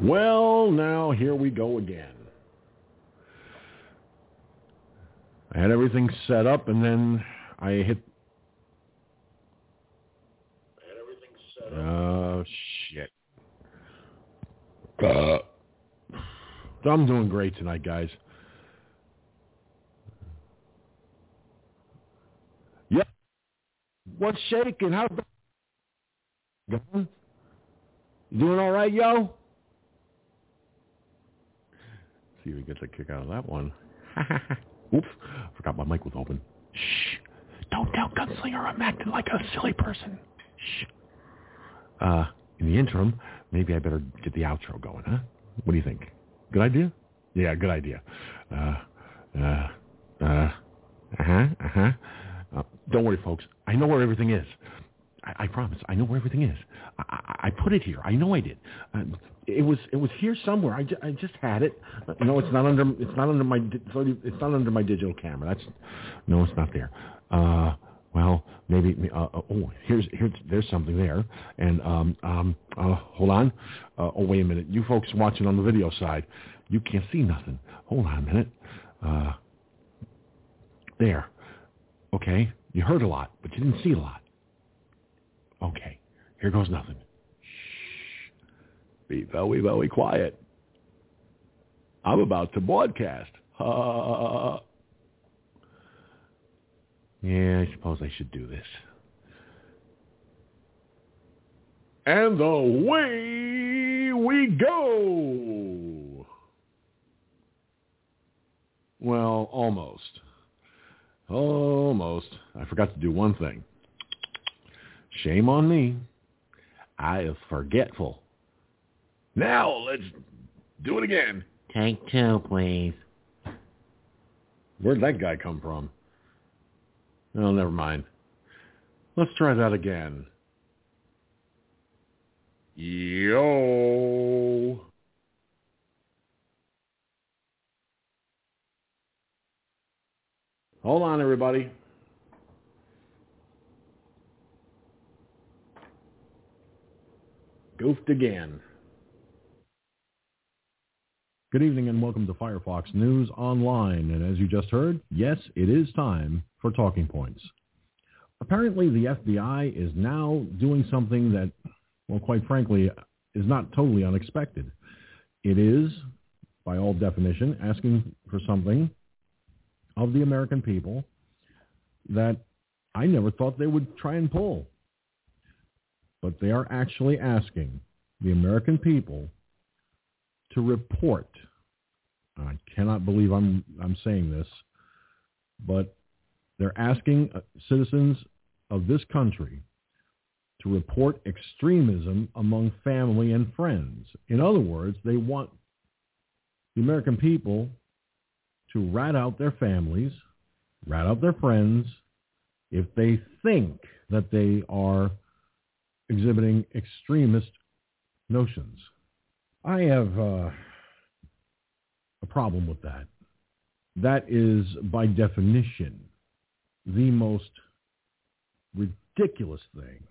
Well, now here we go again. I had everything set up and then I hit. Oh, shit. Uh, I'm doing great tonight, guys. Yep. What's shaking? How? You doing all right, yo? See if he gets a kick out of that one. Oops, forgot my mic was open. Shh. Don't tell Gunslinger I'm acting like a silly person. Shh. Uh, in the interim, maybe I better get the outro going, huh? What do you think? Good idea? Yeah, good idea. Uh, uh, uh, uh-huh, uh-huh. Uh, don't worry, folks. I know where everything is. I, I promise. I know where everything is. I, I, put it here. I know I did. Uh, it was it was here somewhere. I, ju- I just had it. Uh, no, it's not under it's not under my di- it's not- it's not under my digital camera. That's no, it's not there. Uh, well, maybe uh, uh, oh here's here's there's something there. And um um uh, hold on. Uh, oh wait a minute. You folks watching on the video side, you can't see nothing. Hold on a minute. Uh, there. Okay, you heard a lot, but you didn't see a lot. Okay, here goes nothing. Shh. Be very, very quiet. I'm about to broadcast. Uh, yeah, I suppose I should do this. And away we go. Well, almost. Almost. I forgot to do one thing. Shame on me. I am forgetful. Now let's do it again. Take two, please. Where'd that guy come from? Oh, never mind. Let's try that again. Yo. Hold on, everybody. Goofed again. Good evening and welcome to Firefox News Online. And as you just heard, yes, it is time for Talking Points. Apparently the FBI is now doing something that, well, quite frankly, is not totally unexpected. It is, by all definition, asking for something of the American people that I never thought they would try and pull. But they are actually asking the American people to report. I cannot believe I'm I'm saying this, but they're asking uh, citizens of this country to report extremism among family and friends. In other words, they want the American people to rat out their families, rat out their friends, if they think that they are exhibiting extremist notions. I have uh, a problem with that. That is, by definition, the most ridiculous thing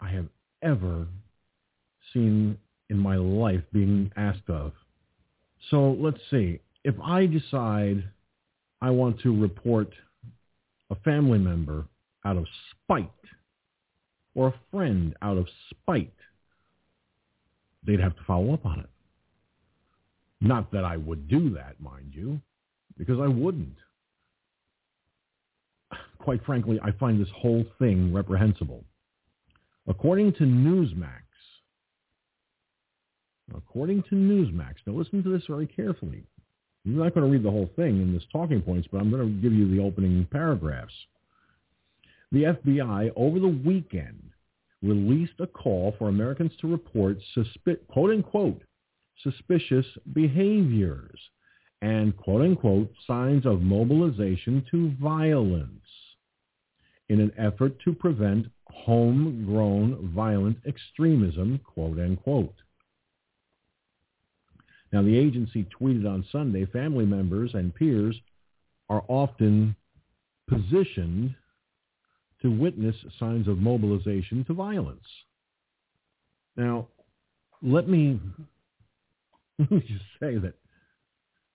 I have ever seen in my life being asked of. So let's see. If I decide I want to report a family member out of spite or a friend out of spite, they'd have to follow up on it. Not that I would do that, mind you, because I wouldn't. Quite frankly, I find this whole thing reprehensible. According to Newsmax, according to Newsmax, now listen to this very carefully. I'm not going to read the whole thing in this talking points, but I'm going to give you the opening paragraphs. The FBI over the weekend released a call for Americans to report suspi- quote unquote suspicious behaviors and quote unquote signs of mobilization to violence in an effort to prevent homegrown violent extremism, quote unquote. Now, the agency tweeted on Sunday, family members and peers are often positioned to witness signs of mobilization to violence. Now, let me just say that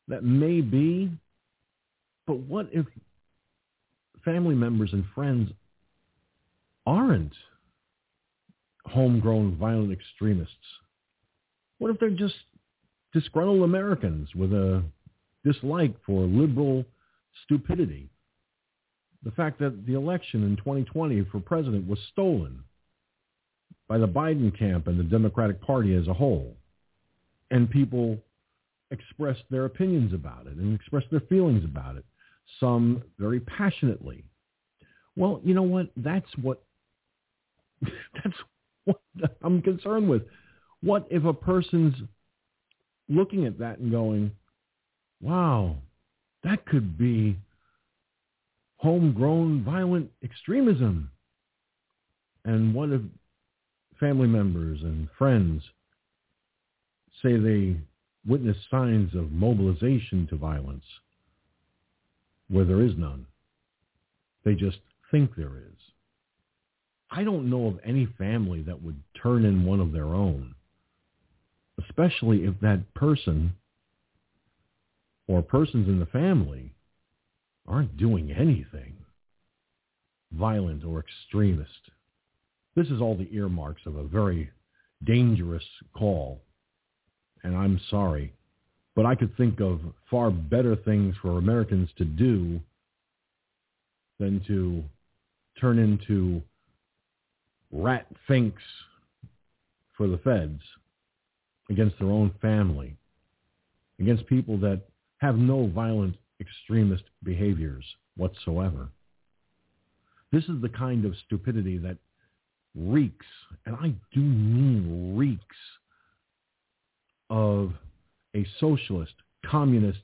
that may be, but what if family members and friends aren't homegrown violent extremists? What if they're just disgruntled Americans with a dislike for liberal stupidity? The fact that the election in 2020 for president was stolen by the Biden camp and the Democratic Party as a whole. And people expressed their opinions about it and expressed their feelings about it, some very passionately. Well, you know what? That's what that's what I'm concerned with. What if a person's looking at that and going, wow, that could be homegrown violent extremism? And what if family members and friends say they witness signs of mobilization to violence where there is none. They just think there is. I don't know of any family that would turn in one of their own, especially if that person or persons in the family aren't doing anything violent or extremist. This is all the earmarks of a very dangerous call and I'm sorry, but I could think of far better things for Americans to do than to turn into rat finks for the feds against their own family, against people that have no violent extremist behaviors whatsoever. This is the kind of stupidity that reeks, and I do mean reeks of a socialist, communist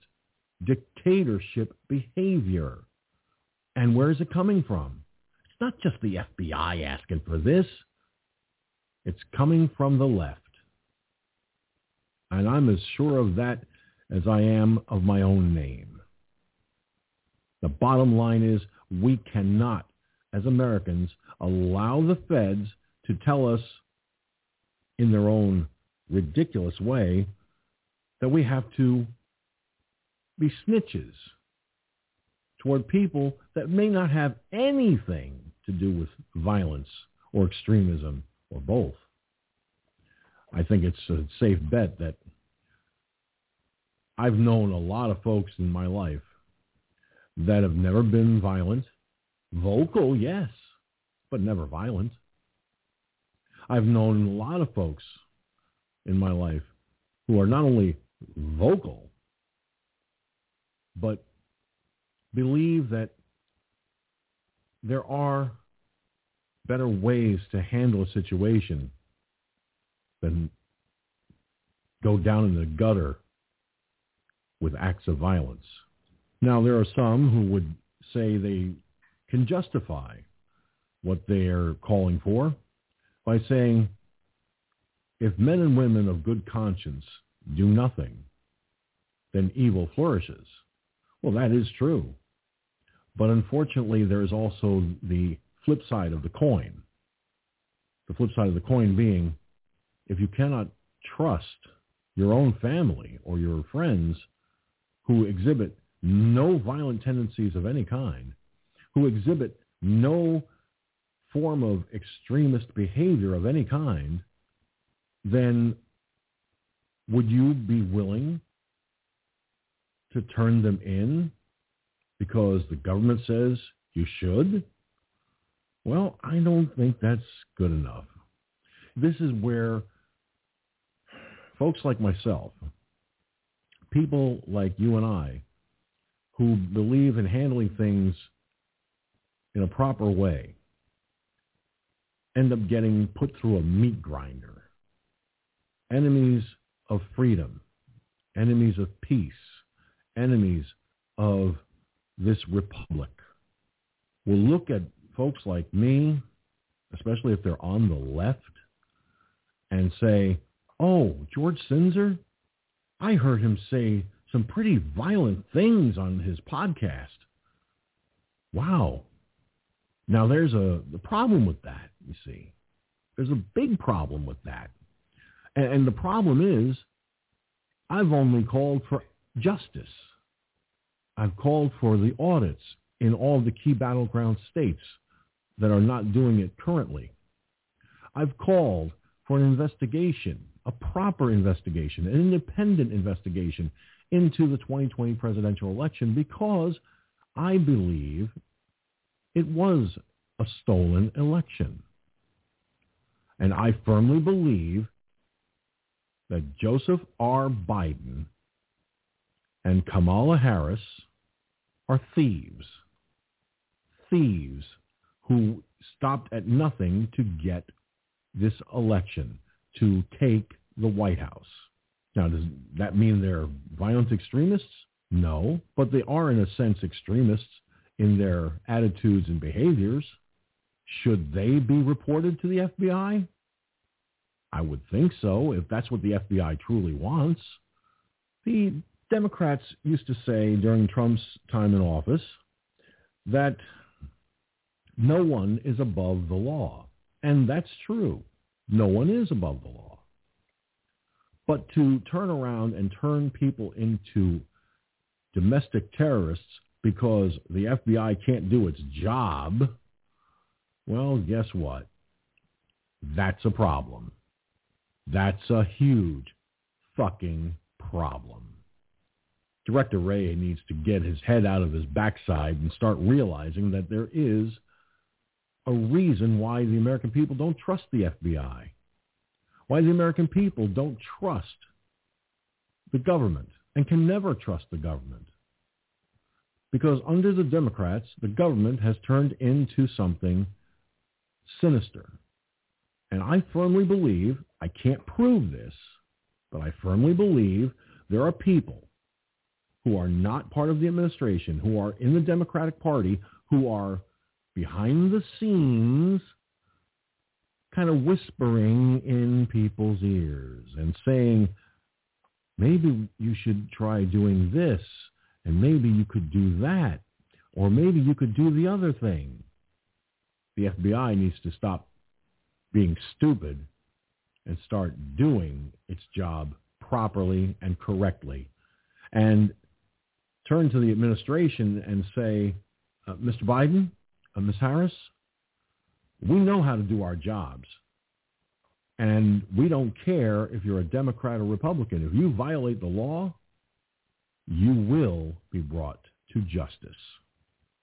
dictatorship behavior. And where is it coming from? It's not just the FBI asking for this. It's coming from the left. And I'm as sure of that as I am of my own name. The bottom line is we cannot, as Americans, allow the feds to tell us in their own ridiculous way that we have to be snitches toward people that may not have anything to do with violence or extremism or both. I think it's a safe bet that I've known a lot of folks in my life that have never been violent, vocal, yes, but never violent. I've known a lot of folks in my life who are not only vocal, but believe that there are better ways to handle a situation than go down in the gutter with acts of violence. Now, there are some who would say they can justify what they are calling for by saying, if men and women of good conscience do nothing, then evil flourishes. Well, that is true. But unfortunately, there is also the flip side of the coin. The flip side of the coin being, if you cannot trust your own family or your friends who exhibit no violent tendencies of any kind, who exhibit no form of extremist behavior of any kind, then would you be willing to turn them in because the government says you should? Well, I don't think that's good enough. This is where folks like myself, people like you and I, who believe in handling things in a proper way, end up getting put through a meat grinder. Enemies of freedom, enemies of peace, enemies of this republic will look at folks like me, especially if they're on the left, and say, oh, George Sinzer, I heard him say some pretty violent things on his podcast. Wow. Now there's a the problem with that, you see. There's a big problem with that. And, and the problem is, I've only called for justice. I've called for the audits in all the key battleground states that are not doing it currently. I've called for an investigation, a proper investigation, an independent investigation into the 2020 presidential election because I believe it was a stolen election. And I firmly believe that Joseph R. Biden and Kamala Harris are thieves. Thieves who stopped at nothing to get this election, to take the White House. Now, does that mean they're violent extremists? No, but they are in a sense extremists in their attitudes and behaviors. Should they be reported to the FBI? I would think so, if that's what the FBI truly wants. The Democrats used to say during Trump's time in office that no one is above the law. And that's true. No one is above the law. But to turn around and turn people into domestic terrorists because the FBI can't do its job, well, guess what? That's a problem. That's a huge fucking problem. Director Wray needs to get his head out of his backside and start realizing that there is a reason why the American people don't trust the FBI, why the American people don't trust the government and can never trust the government. Because under the Democrats, the government has turned into something sinister. And I firmly believe, I can't prove this, but I firmly believe there are people who are not part of the administration, who are in the Democratic Party, who are behind the scenes kind of whispering in people's ears and saying, maybe you should try doing this and maybe you could do that or maybe you could do the other thing. The FBI needs to stop being stupid and start doing its job properly and correctly and turn to the administration and say, uh, Mr. Biden, uh, Ms. Harris, we know how to do our jobs. And we don't care if you're a Democrat or Republican. If you violate the law, you will be brought to justice.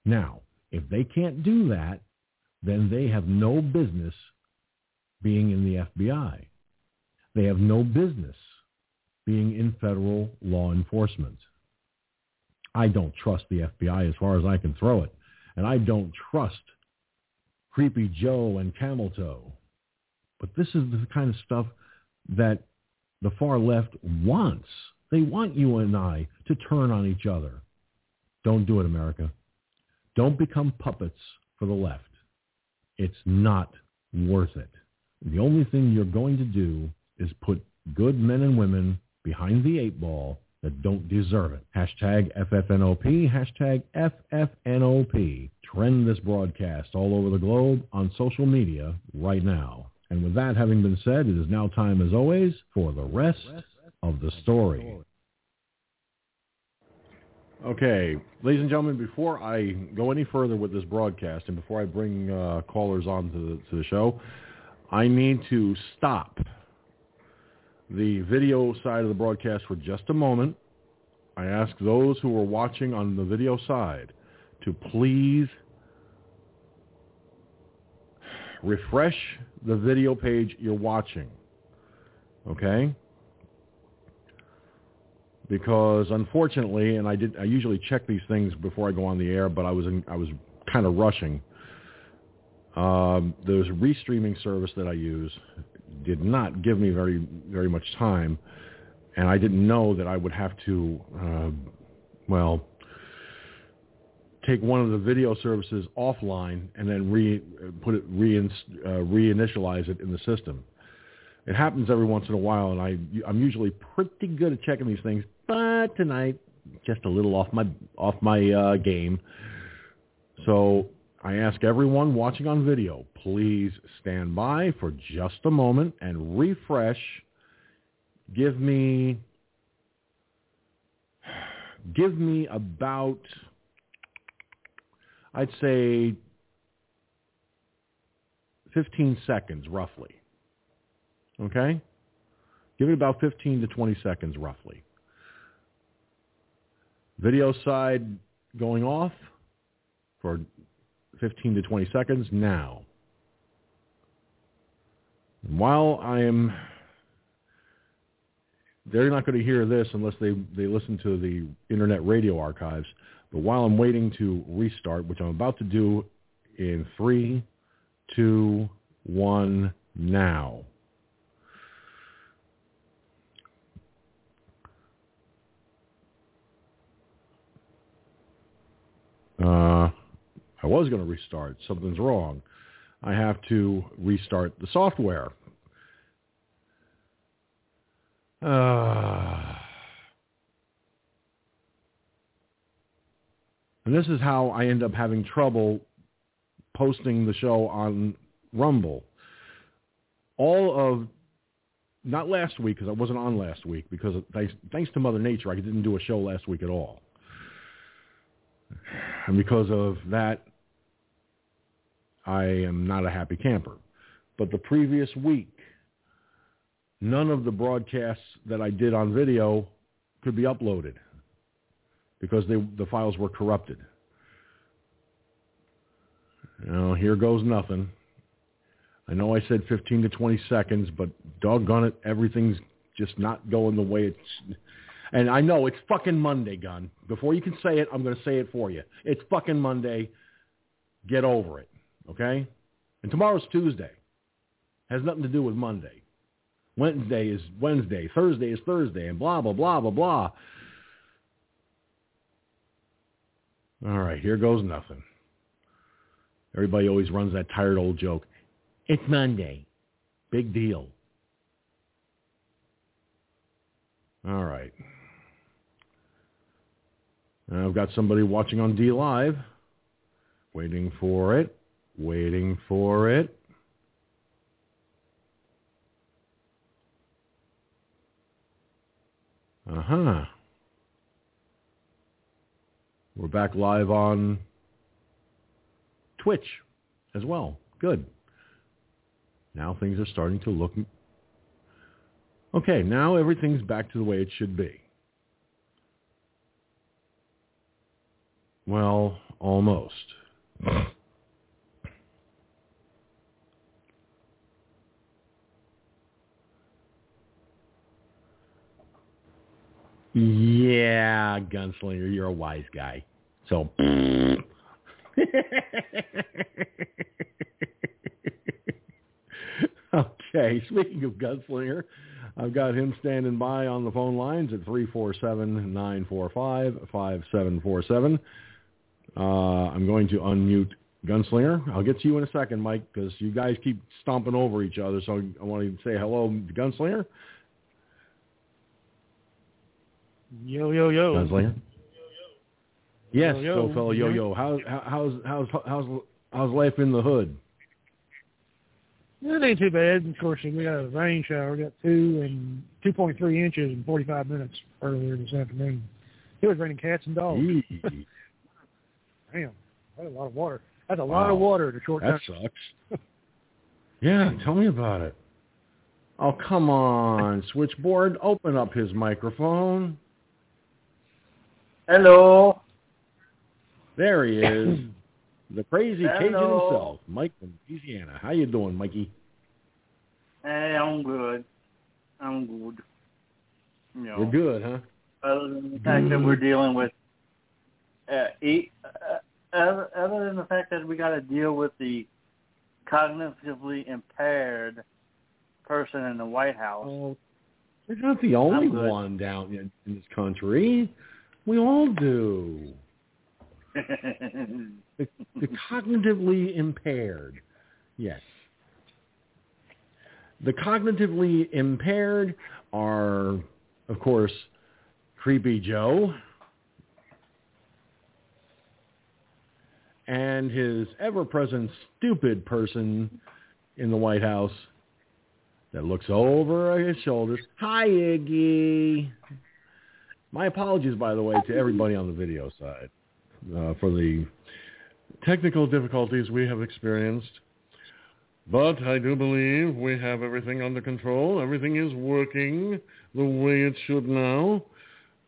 Now, if they can't do that, then they have no business being in the FBI. They have no business being in federal law enforcement. I don't trust the FBI as far as I can throw it. And I don't trust Creepy Joe and Camel Toe. But this is the kind of stuff that the far left wants. They want you and I to turn on each other. Don't do it, America. Don't become puppets for the left. It's not worth it. The only thing you're going to do is put good men and women behind the eight ball that don't deserve it. Hashtag FFNOP, hashtag FFNOP. Trend this broadcast all over the globe on social media right now. And with that having been said, it is now time, as always, for the rest of the story. Okay, ladies and gentlemen, before I go any further with this broadcast and before I bring uh, callers on to the, to the show, I need to stop the video side of the broadcast for just a moment. I ask those who are watching on the video side to please refresh the video page you're watching. Okay? Because unfortunately, and I did I usually check these things before I go on the air, but I was in, I was kind of rushing. Um, there's a restreaming service that I use did not give me very very much time, and I didn't know that I would have to, uh, well, take one of the video services offline and then re put it re uh, reinitialize it in the system. It happens every once in a while, and I I'm usually pretty good at checking these things, but tonight just a little off my off my uh, game. So I ask everyone watching on video, please stand by for just a moment and refresh. Give me give me about, I'd say, 15 seconds roughly. Okay? Give it about 15 to 20 seconds roughly. Video side going off for 15 to 20 seconds now. And while I am, they're not going to hear this unless they, they listen to the Internet Radio archives. But while I'm waiting to restart, which I'm about to do in three, two, one, now. Uh, I was going to restart. Something's wrong. I have to restart the software. Uh, and this is how I end up having trouble posting the show on Rumble. All of, not last week because I wasn't on last week because thanks, thanks to Mother Nature, I didn't do a show last week at all. And because of that, I am not a happy camper. But the previous week, none of the broadcasts that I did on video could be uploaded because they, the files were corrupted. Now, here goes nothing. I know I said 15 to 20 seconds, but doggone it, everything's just not going the way it's and I know it's fucking Monday, Gun. Before you can say it, I'm going to say it for you. It's fucking Monday. Get over it, okay? And tomorrow's Tuesday. Has nothing to do with Monday. Wednesday is Wednesday. Thursday is Thursday, and blah, blah, blah, blah, blah. All right, here goes nothing. Everybody always runs that tired old joke. It's Monday. Big deal. All right. I've got somebody watching on DLive. Waiting for it. Waiting for it. Uh-huh. We're back live on Twitch as well. Good. Now things are starting to look... Okay, now everything's back to the way it should be. Well, almost. Yeah, gunslinger, you're a wise guy. So Okay, speaking of gunslinger, I've got him standing by on the phone lines at 347-945-5747. Uh, I'm going to unmute Gunslinger. I'll get to you in a second, Mike, because you guys keep stomping over each other. So I want to say hello to Gunslinger. Yo, yo, yo. Gunslinger. Yes, Yo, yo. so fellow yo yo. How, how, how's how's how's how's life in the hood? It ain't too bad. Of course, we got a rain shower. We got two and 2.3 inches in 45 minutes earlier this afternoon. It was raining cats and dogs. Damn, that's a lot of water. That's a lot of water in a short That time. That sucks. yeah, tell me about it. Oh, come on, switchboard. Open up his microphone. Hello. There he is. The crazy Cajun himself, Mike from Louisiana. How you doing, Mikey? Hey, I'm good. I'm good. You know, We're good, huh? Other than the fact that we're dealing with, uh, e- uh, other, other than the fact that we got to deal with the cognitively impaired person in the White House. Oh, you're not the only one down in, in this country. We all do. The, the cognitively impaired. Yes. The cognitively impaired are, of course, Creepy Joe and his ever-present stupid person in the White House that looks over his shoulders. Hi, Iggy. My apologies, by the way, to everybody on the video side uh, for the technical difficulties we have experienced. But I do believe we have everything under control. Everything is working the way it should now.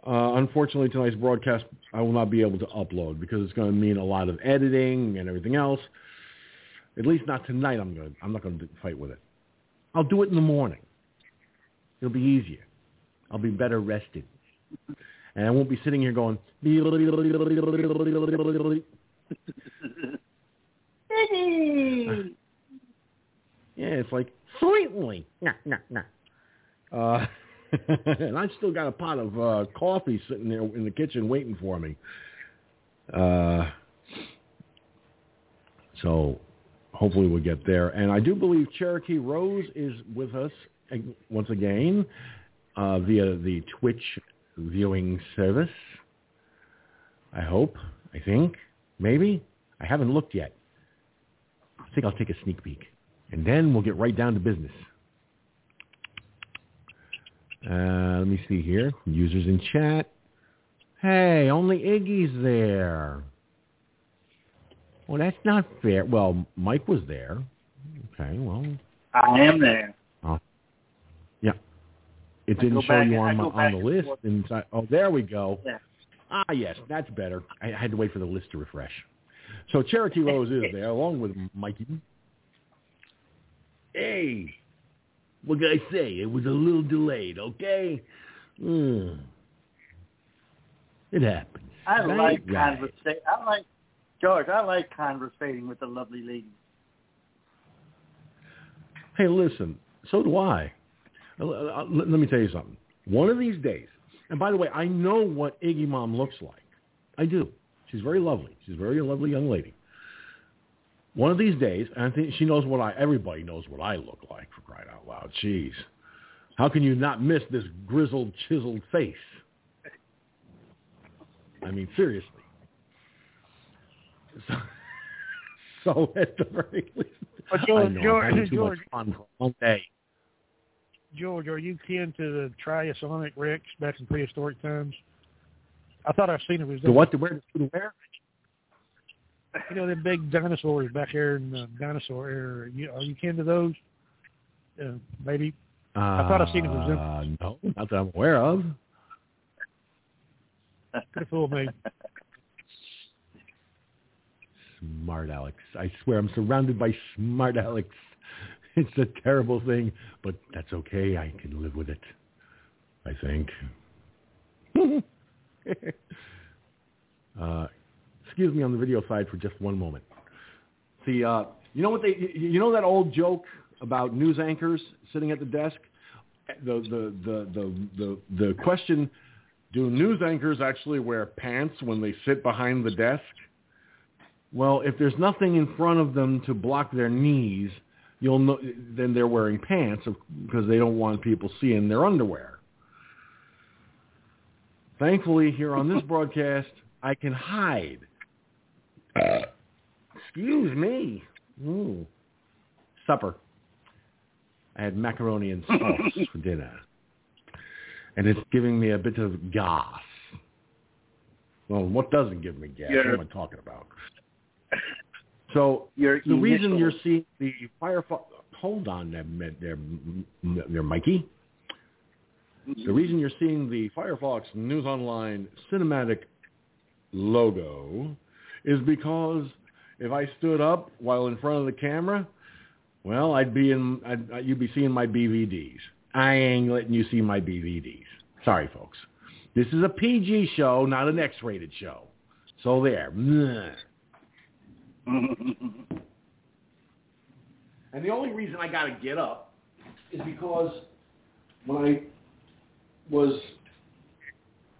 Uh, unfortunately, tonight's broadcast I will not be able to upload because it's going to mean a lot of editing and everything else. At least not tonight. I'm going. To, I'm not going to fight with it. I'll do it in the morning. It'll be easier. I'll be better rested, and I won't be sitting here going. yeah, it's like sweetly. Nah, nah, nah. Uh, and I've still got a pot of uh, coffee sitting there in the kitchen waiting for me. Uh, so hopefully we'll get there. And I do believe Cherokee Rose is with us once again uh, via the Twitch viewing service. I hope. I think. Maybe. I haven't looked yet. I think I'll take a sneak peek. And then we'll get right down to business. Uh, let me see here. Users in chat. Hey, only Iggy's there. Well, that's not fair. Well, Mike was there. Okay, well. I am there. Yeah. It didn't show you on, my, on the list. Inside. Oh, there we go. Yeah. Ah, yes, that's better. I had to wait for the list to refresh. So Cherokee Rose is there, along with Mikey. Hey, what can I say? It was a little delayed, okay? Mm. It happens. I right? like right. conversation. I like George. I like conversating with the lovely lady. Hey, listen. So do I. Let me tell you something. One of these days, and by the way, I know what Iggy Mom looks like. I do. She's very lovely. She's a very lovely young lady. One of these days, and I think she knows what I, everybody knows what I look like for crying out loud. Jeez. How can you not miss this grizzled, chiseled face? I mean, seriously. So, so at the very least, but George, I know, George, I'm too George, much fun for one day. George, are you kin to the Triasonic Rex back in prehistoric times? I thought I've seen it. Was The what? The where? The where? You know, them big dinosaurs back there in the dinosaur era. Are you, are you kin to those? Uh, maybe. Uh, I thought I've seen it with them. No, not that I'm aware of. Could have fooled me. Smart Alex. I swear I'm surrounded by smart Alex. It's a terrible thing, but that's okay. I can live with it. I think. uh, excuse me on the video side for just one moment. See, uh, you know what they, you know that old joke about news anchors sitting at the desk? The, the, the, the, the, the question, do news anchors actually wear pants when they sit behind the desk? Well, if there's nothing in front of them to block their knees, you'll know, then they're wearing pants because they don't want people seeing their underwear. Thankfully, here on this broadcast, I can hide. Excuse me. Ooh. Supper. I had macaroni and sauce for dinner. And it's giving me a bit of gas. Well, what doesn't give me gas? Yeah. What am I talking about? So Your the reason you're seeing the Firefox, hold on there, there, there, Mikey. The reason you're seeing the Firefox News Online cinematic logo is because if I stood up while in front of the camera, well, I'd be in, I'd, uh, you'd be seeing my BVDs. I ain't letting you see my BVDs. Sorry, folks. This is a PG show, not an X-rated show. So there. And the only reason I got to get up is because when I was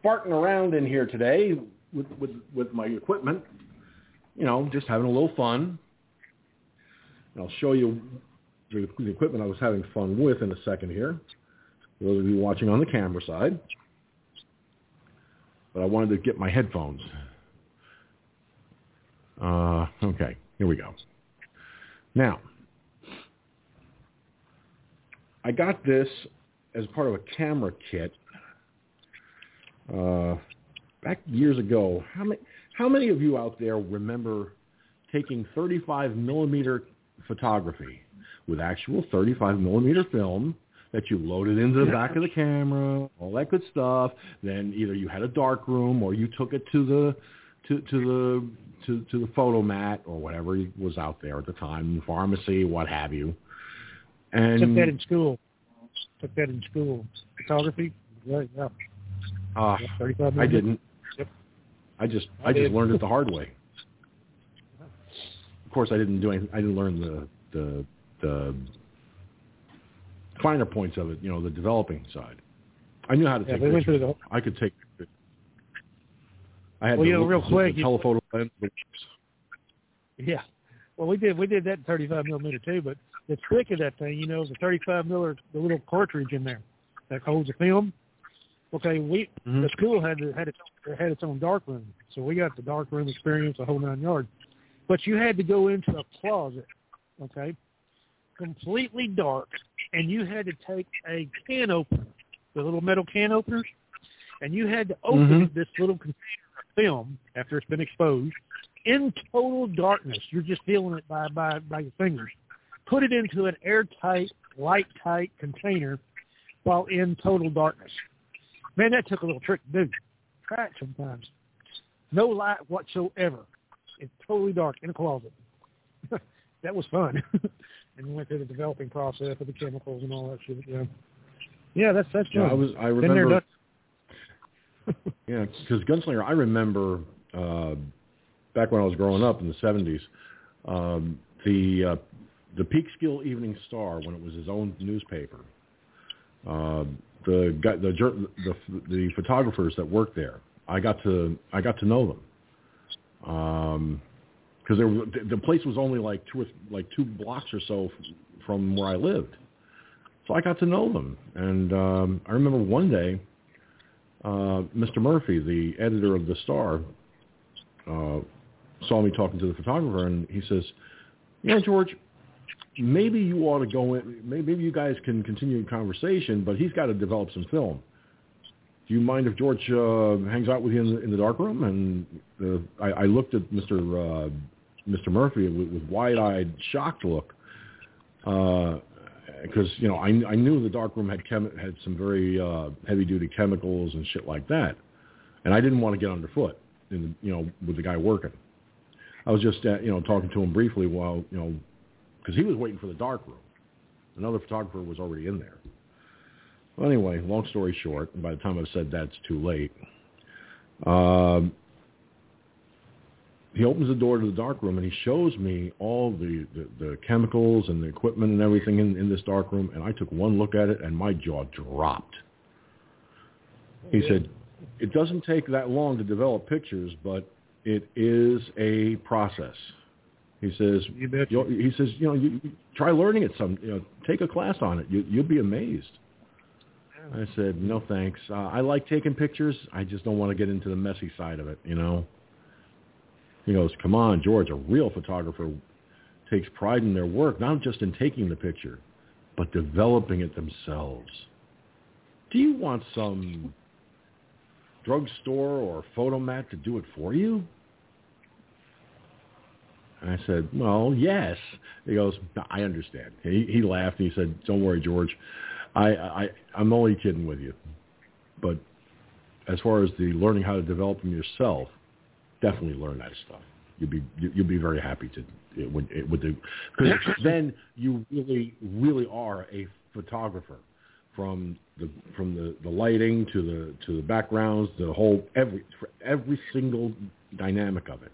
farting around in here today with, with, with my equipment, you know, just having a little fun. And I'll show you the, the equipment I was having fun with in a second here. For those of you watching on the camera side. But I wanted to get my headphones. Uh, okay, here we go. Now, I got this as part of a camera kit uh, back years ago. How many how many of you out there remember taking 35 millimeter photography with actual 35 millimeter film that you loaded into the back of the camera, all that good stuff. Then either you had a dark room or you took it to the to to the to, to the Fotomat or whatever was out there at the time, pharmacy, what have you. And Took that in school. Took that in school. Photography. Yeah. uh, Yeah, Thirty-five. I didn't. Yep. I just I I just learned it the hard way. Of course, I didn't do anything. I didn't learn the the the finer points of it. You know, the developing side. I knew how to Yeah, take we went pictures. through the. I could take. I had Well, you know, real quick, you- telephoto lens. Yeah. Well, we did we did that in 35 millimeter too, but the trick of that thing, you know, is the 35 millimeter, the little cartridge in there that holds the film. Okay, we Mhm. the school had had its had its own dark room, so we got the dark room experience, the whole nine yards. But you had to go into a closet, okay, completely dark, and you had to take a can opener, the little metal can openers, and you had to open Mhm. this little container film after it's been exposed in total darkness. You're just feeling it by by by your fingers. Put it into an airtight, light tight container while in total darkness. Man, that took a little trick to do. Try it sometimes. No light whatsoever. It's totally dark in a closet. that was fun. and we went through the developing process of the chemicals and all that shit. Yeah. Yeah, that's that's Yeah, fun. I was. I remember. Yeah, because Gunslinger, I remember uh, back when I was growing up in the '70s, um, the uh, the Peekskill Evening Star when it was his own newspaper. Uh, the the, the the photographers that worked there, I got to I got to know them because there was, the- place was only like two or, like two blocks or so from where I lived. So I got to know them, and um, I remember one day uh, Mr. Murphy, the editor of the Star, uh, saw me talking to the photographer, and he says, "You know, George, maybe you ought to go in. Maybe you guys can continue the conversation, but he's got to develop some film. Do you mind if George uh, hangs out with you in the, in the dark room?" And uh, I, I looked at Mr. Uh, Mr. Murphy with, with wide-eyed, shocked look. Uh, because you know I, I knew the dark room had had some very uh, heavy duty chemicals and shit like that, and I didn't want to get underfoot, in, you know, with the guy working. I was just uh, you know talking to him briefly while you know because he was waiting for the dark room. Another photographer was already in there. Well, anyway, long story short, by the time I've said that, it's too late. Um, he opens the door to the dark room and he shows me all the, the, the chemicals and the equipment and everything in, in this dark room. And I took one look at it and my jaw dropped. He said, it doesn't take that long to develop pictures, but it is a process. He says, You you'll, he says, you know, you, you try learning it some, you know, take a class on it. You, you'll be amazed. I said, no thanks. Uh, I like taking pictures. I just don't want to get into the messy side of it, you know. He goes, come on, George, a real photographer takes pride in their work, not just in taking the picture, but developing it themselves. Do you want some drugstore or Fotomat to do it for you? I said, well, yes. He goes, I understand. He, he laughed and he said, don't worry, George. I, I, I'm only kidding with you. But as far as the learning how to develop them yourself, definitely learn that stuff. You'll be you- you'll be very happy to it would it would do because then you really really are a photographer from the from the, the lighting to the to the backgrounds the whole every for every single dynamic of it,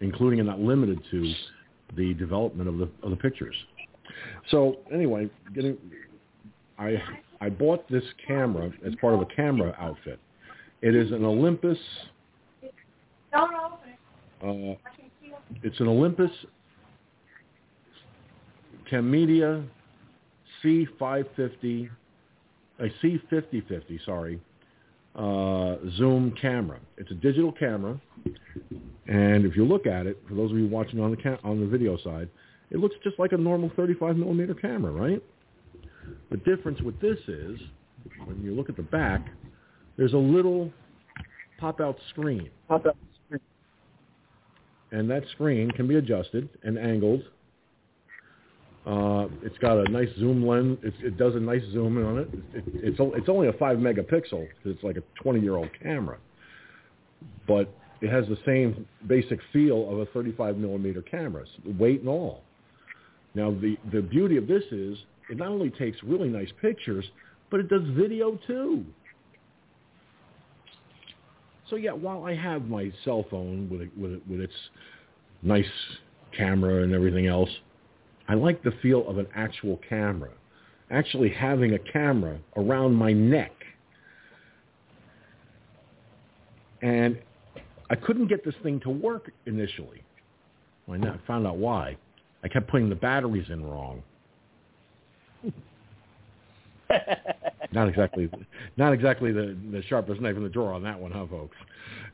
including and not limited to the development of the of the pictures. So anyway, getting I I bought this camera as part of a camera outfit. It is an Olympus. Uh, it's an Olympus Camedia C550, a C5050, sorry, uh, zoom camera. It's a digital camera, and if you look at it, for those of you watching on the ca- on the video side, it looks just like a normal 35 millimeter camera, right? The difference with this is when you look at the back, there's a little pop-out screen. Pop-out screen. And that screen can be adjusted and angled. Uh, it's got a nice zoom lens. It's, it does a nice zoom on it. it it's it's only a five megapixel. It's like a 20 year old camera, but it has the same basic feel of a 35 millimeter camera, weight and all. Now the the beauty of this is it not only takes really nice pictures, but it does video too. So yeah, while I have my cell phone with it, with it, with its nice camera and everything else, I like the feel of an actual camera. Actually having a camera around my neck. And I couldn't get this thing to work initially. I found out why. I kept putting the batteries in wrong. not exactly, not exactly the the sharpest knife in the drawer on that one, huh, folks?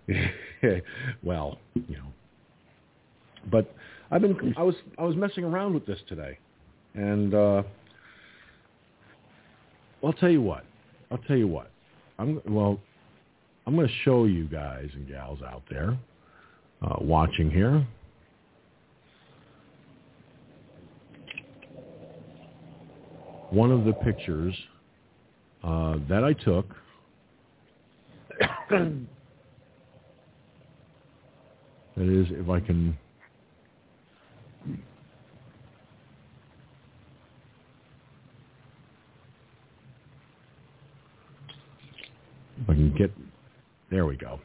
well, you know. But I've been, I was, I was messing around with this today, and uh, I'll tell you what. I'll tell you what. I'm well. I'm going to show you guys and gals out there uh, watching here. One of the pictures uh, that I took that is, if I can if I can get there we go.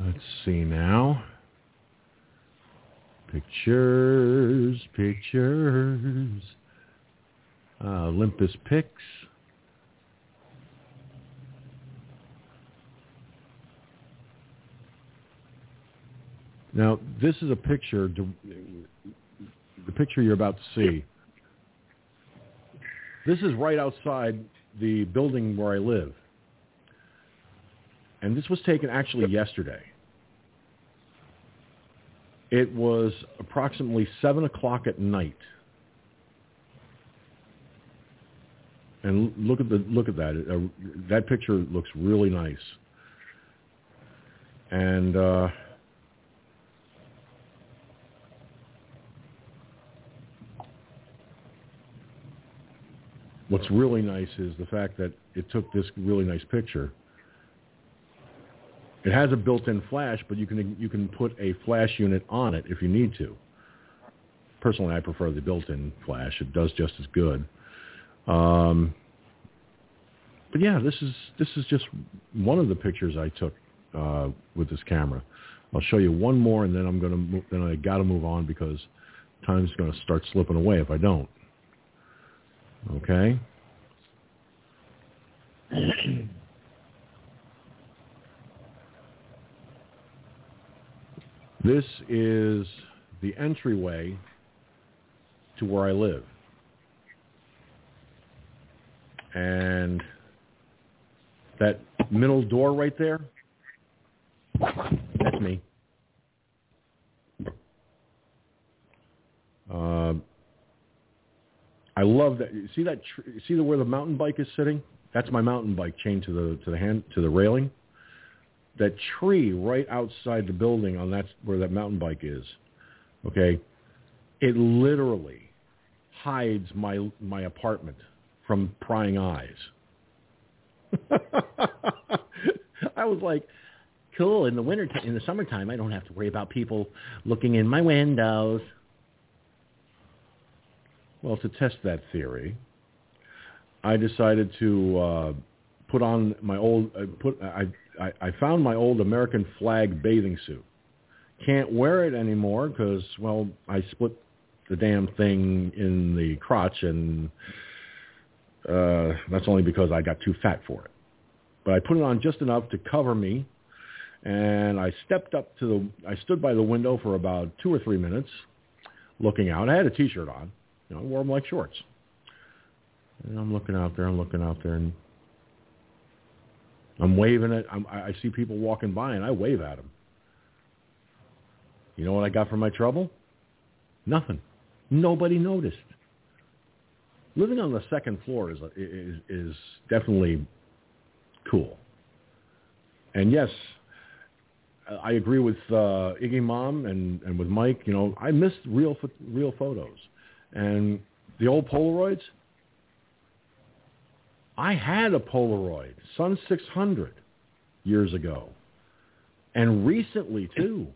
Let's see now. Pictures, pictures. Uh, Olympus Pics. Now, this is a picture, the picture you're about to see. This is right outside the building where I live. And this was taken actually yesterday. It was approximately 7 o'clock at night. And look at the look at that. Uh, that picture looks really nice. And uh, what's really nice is the fact that it took this really nice picture. It has a built-in flash, but you can you can put a flash unit on it if you need to. Personally, I prefer the built-in flash. It does just as good. Um, but yeah, this is this is just one of the pictures I took uh, with this camera. I'll show you one more, and then I'm gonna then I got to move on because time's to start slipping away if I don't. Okay. this is the entryway to where I live. And that middle door right there, that's me. Uh, I love that. See that? Tr- see the, where the mountain bike is sitting? That's my mountain bike chained to the to the hand to the railing. That tree right outside the building on that where that mountain bike is. Okay, it literally hides my my apartment from prying eyes. I was like, cool. In the winter, t- in the summertime, I don't have to worry about people looking in my windows. Well, to test that theory, I decided to uh, put on my old uh, put I, I I found my old American flag bathing suit. Can't wear it anymore because well I split the damn thing in the crotch and uh, that's only because I got too fat for it. But I put it on just enough to cover me, and I stepped up to the. I stood by the window for about two or three minutes, looking out. I had a T-shirt on, you know, I wore them like shorts. And I'm looking out there, I'm looking out there, and I'm waving it. I'm, I see people walking by, and I wave at them. You know what I got for my trouble? Nothing. Nobody noticed. Living on the second floor is is, is definitely cool. And yes, I agree with uh, Iggy Mom and, and with Mike. You know, I missed real real photos, and the old Polaroids. I had a Polaroid Sun 600 years ago, and recently too.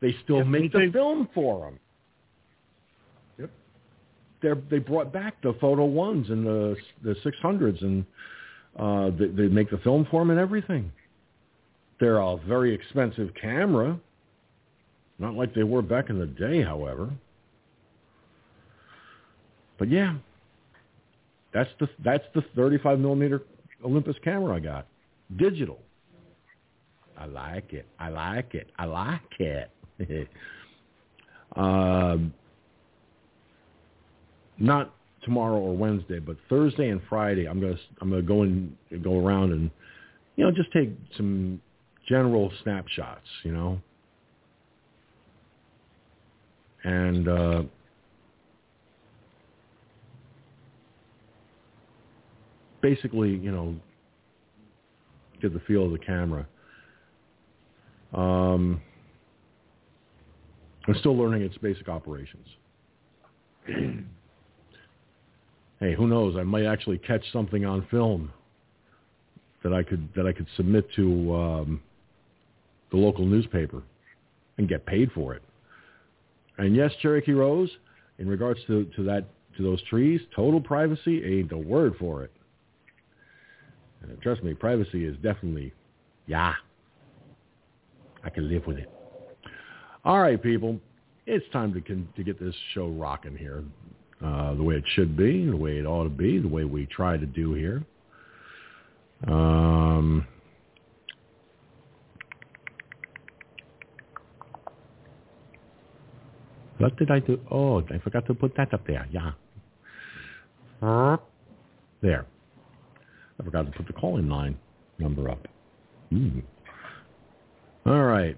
They still make the film for them. They brought back the photo ones and the the 600s, and uh, they, they make the film for them and everything. They're a very expensive camera, not like they were back in the day, however. But yeah, that's the that's the 35 millimeter Olympus camera I got, digital. I like it. I like it. I like it. um, not tomorrow or Wednesday, but Thursday and Friday, I'm gonna I'm gonna go and go around and you know just take some general snapshots, you know, and uh, basically, you know, get the feel of the camera. Um, I'm still learning its basic operations. hey, who knows? I might actually catch something on film that I could that I could submit to um, the local newspaper and get paid for it. And yes, Cherokee Rose, in regards to, to that to those trees, total privacy ain't the word for it. Uh, trust me, privacy is definitely, yeah, I can live with it. All right, people, it's time to to get this show rocking here, uh, the way it should be, the way it ought to be, the way we try to do here. Um, what did I do? Oh, I forgot to put that up there. Yeah. There. I forgot to put the calling line number up. Hmm. All right.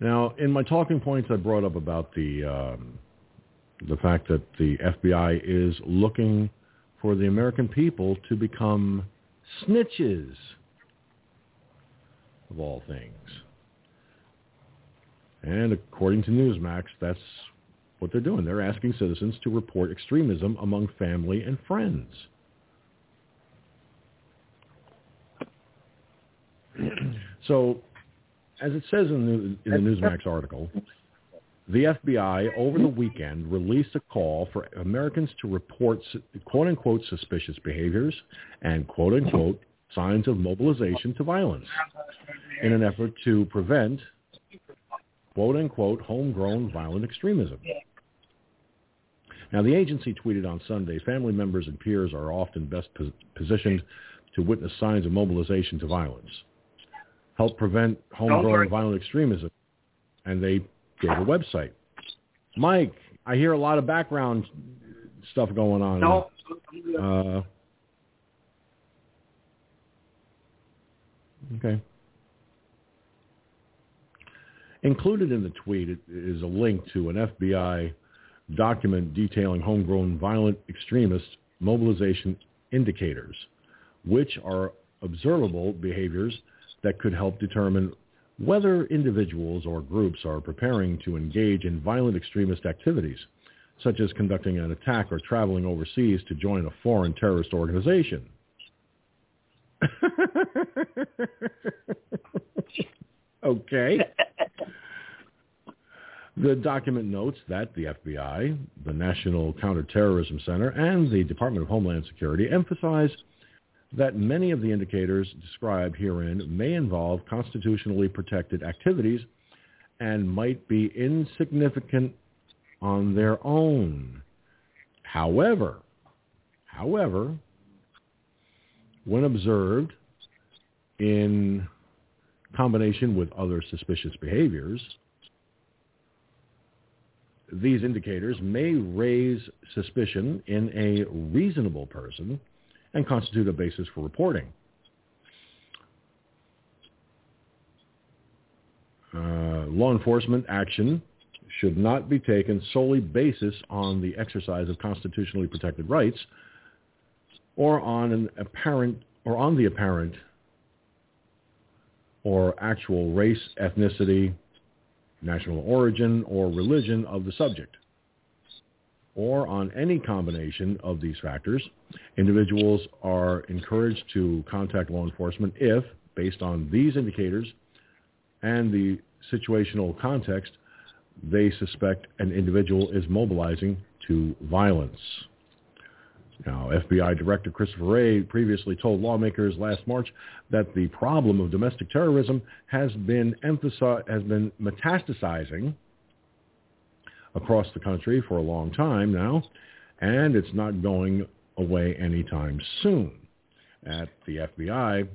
Now, in my talking points, I brought up about the um, the fact that the FBI is looking for the American people to become snitches, of all things. And according to Newsmax, that's what they're doing. They're asking citizens to report extremism among family and friends. So, as it says in the, in the Newsmax article, the FBI over the weekend released a call for Americans to report quote-unquote suspicious behaviors and quote-unquote signs of mobilization to violence in an effort to prevent quote-unquote homegrown violent extremism. Now, the agency tweeted on Sunday, family members and peers are often best pos- positioned to witness signs of mobilization to violence, help prevent homegrown violent extremism, and they gave a website. Mike, I hear a lot of background stuff going on. No. Uh, okay. Included in the tweet is a link to an FBI document detailing homegrown violent extremist mobilization indicators, which are observable behaviors that could help determine whether individuals or groups are preparing to engage in violent extremist activities, such as conducting an attack or traveling overseas to join a foreign terrorist organization. okay. The document notes that the FBI, the National Counterterrorism Center, and the Department of Homeland Security emphasize that many of the indicators described herein may involve constitutionally protected activities and might be insignificant on their own. However, however, when observed in combination with other suspicious behaviors, these indicators may raise suspicion in a reasonable person and constitute a basis for reporting. Uh, law enforcement action should not be taken solely basis on the exercise of constitutionally protected rights or on an apparent or on the apparent or actual race, ethnicity, national origin, or religion of the subject, or on any combination of these factors. Individuals are encouraged to contact law enforcement if, based on these indicators and the situational context, they suspect an individual is mobilizing to violence. Now, FBI Director Christopher Wray previously told lawmakers last March that the problem of domestic terrorism has been emphasized, has been metastasizing across the country for a long time now, and it's not going away anytime soon. At the FBI,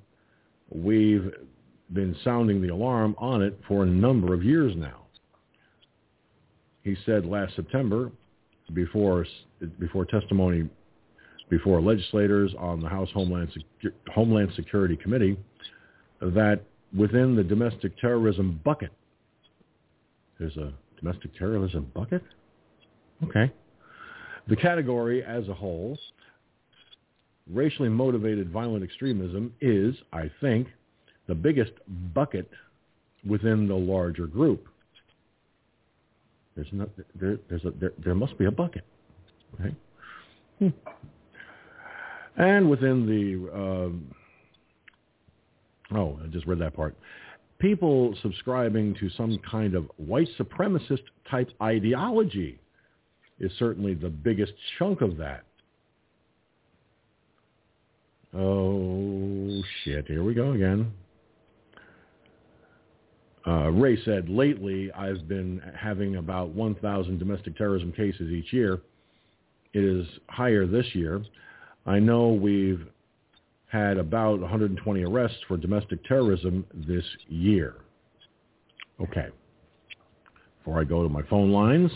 we've been sounding the alarm on it for a number of years now. He said last September, before before testimony before legislators on the House Homeland, Secu- Homeland Security Committee that within the domestic terrorism bucket, there's a domestic terrorism bucket? Okay. The category as a whole, racially motivated violent extremism is, I think, the biggest bucket within the larger group. There's not, there, there's a, there, there must be a bucket. Okay. Hmm. And within the, um, oh, I just read that part. People subscribing to some kind of white supremacist type ideology is certainly the biggest chunk of that. Oh, shit. Here we go again. Uh, Wray said, lately I've been having about 1,000 domestic terrorism cases each year. It is higher this year. I know we've had about 120 arrests for domestic terrorism this year. Okay. Before I go to my phone lines,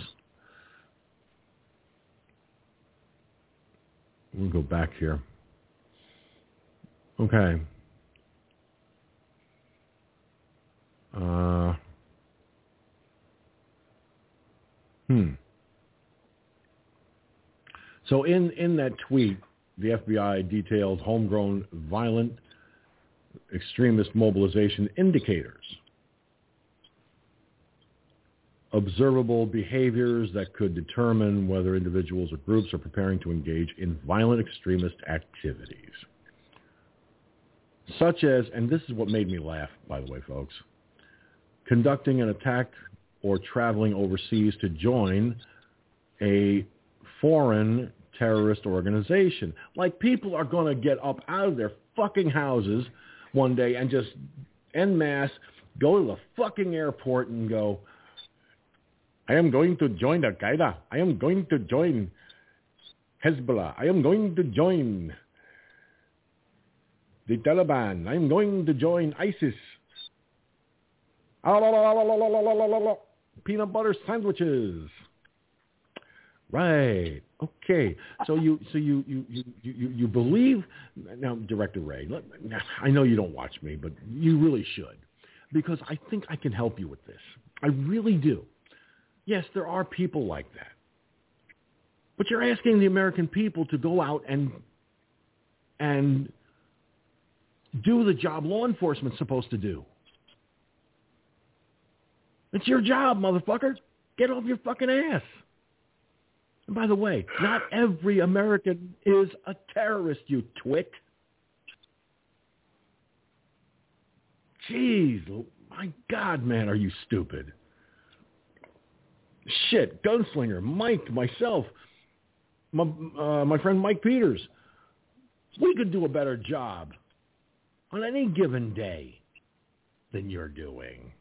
we'll go back here. Okay. Uh, hmm. So in, in that tweet, the FBI detailed homegrown violent extremist mobilization indicators, observable behaviors that could determine whether individuals or groups are preparing to engage in violent extremist activities. Such as, and this is what made me laugh, by the way, folks, conducting an attack or traveling overseas to join a foreign terrorist organization. Like people are going to get up out of their fucking houses one day and just en masse go to the fucking airport and go, I am going to join Al-Qaeda. I am going to join Hezbollah. I am going to join the Taliban. I am going to join ISIS. Peanut butter sandwiches. Right. Okay. So you so you you you you, you believe now, Director Wray. Let, I know you don't watch me, but you really should, because I think I can help you with this. I really do. Yes, there are people like that, but you're asking the American people to go out and and do the job law enforcement's supposed to do. It's your job, motherfucker. Get off your fucking ass. By the way, not every American is a terrorist, you twit. Jeez, my God, man, are you stupid? Shit, gunslinger, Mike, myself, my, uh, my friend Mike Peters. We could do a better job on any given day than you're doing.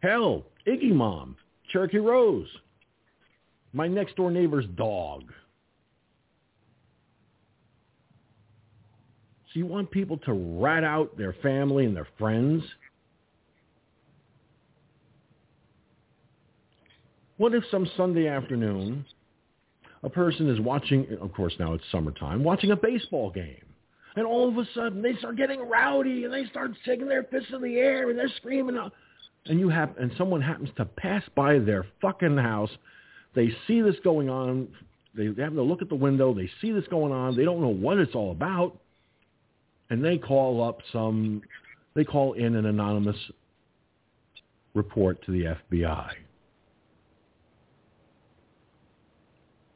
Hell, Iggy Mom, Cherokee Rose, my next door neighbor's dog. So you want people to rat out their family and their friends? What if some Sunday afternoon a person is watching, of course now it's summertime, watching a baseball game. And all of a sudden they start getting rowdy and they start shaking their fists in the air and they're screaming and you have and someone happens to pass by their fucking house, they see this going on, they happen to look at the window, they see this going on, they don't know what it's all about, and they call up some, they call in an anonymous report to the FBI.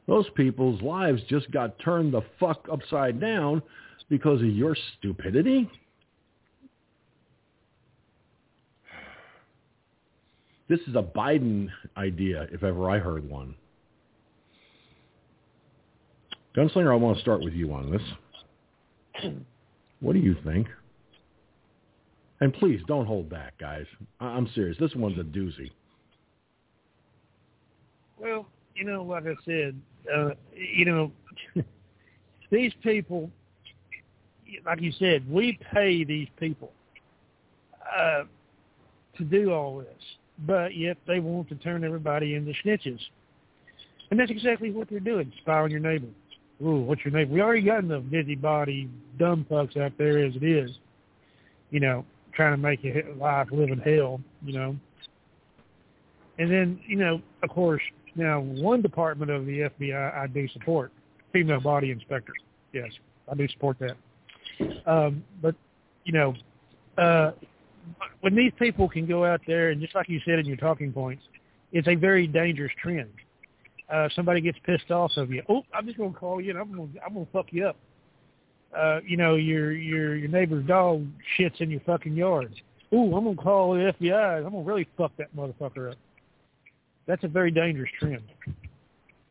Those people's lives just got turned the fuck upside down because of your stupidity. This is a Biden idea, if ever I heard one. Gunslinger, I want to start with you on this. What do you think? And please don't hold back, guys. I- I'm serious. This one's a doozy. Well, you know, like I said, uh, you know, these people, like you said, we pay these people uh, to do all this, but yet they want to turn everybody into snitches. And that's exactly what they're doing, spy on your neighbor. Ooh, what's your neighbor? We already got enough busybody, dumb fucks out there as it is, you know, trying to make your life live in hell, you know. And then, you know, of course, now one department of the FBI I do support, female body inspector. Yes, I do support that. Um, but, you know, uh, when these people can go out there and just like you said in your talking points, it's a very dangerous trend. Uh, somebody gets pissed off of you. Oh, I'm just gonna call you and I'm gonna I'm gonna fuck you up. Uh, you know, your your your neighbor's dog shits in your fucking yard. Ooh, I'm gonna call the FBI. I'm gonna really fuck that motherfucker up. That's a very dangerous trend.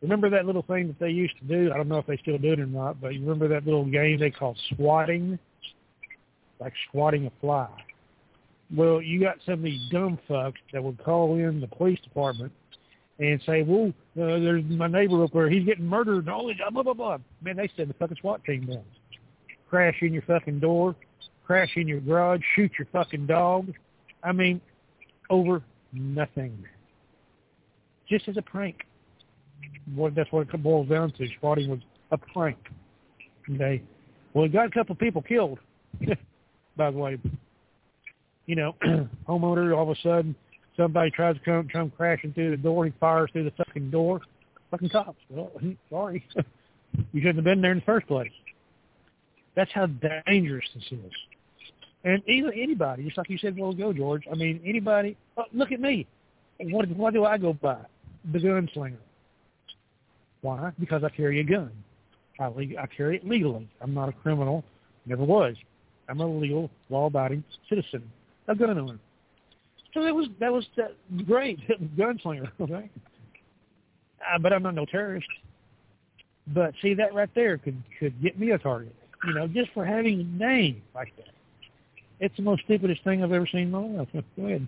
Remember that little thing that they used to do? I don't know if they still do it or not, but you remember that little game they called swatting? Like swatting a fly. Well, you got some of these dumb fucks that would call in the police department and say, well, uh, there's my neighbor up there. He's getting murdered and all this, blah, blah, blah. Man, they send the fucking SWAT team down. Crash in your fucking door, crash in your garage, shoot your fucking dog. I mean, over nothing. Just as a prank. What that's what it boils down to. Swatting was a prank. Okay. Well, it got a couple people killed. by the way, you know, homeowner all of a sudden somebody tries to come come crashing through the door, he fires through the fucking door. Fucking cops. Well, sorry, you shouldn't have been there in the first place. That's how dangerous this is. And even anybody, just like you said a while ago, George. I mean, anybody. Oh, look at me. What, what do I go by? The gunslinger. Why? Because I carry a gun. I, I carry it legally. I'm not a criminal. Never was. I'm a legal, law-abiding citizen, a gun owner. So that was that was uh, great, gunslinger. Okay, uh, but I'm not no terrorist. But see that right there could could get me a target. You know, just for having a name like that. It's the most stupidest thing I've ever seen in my life. Go ahead.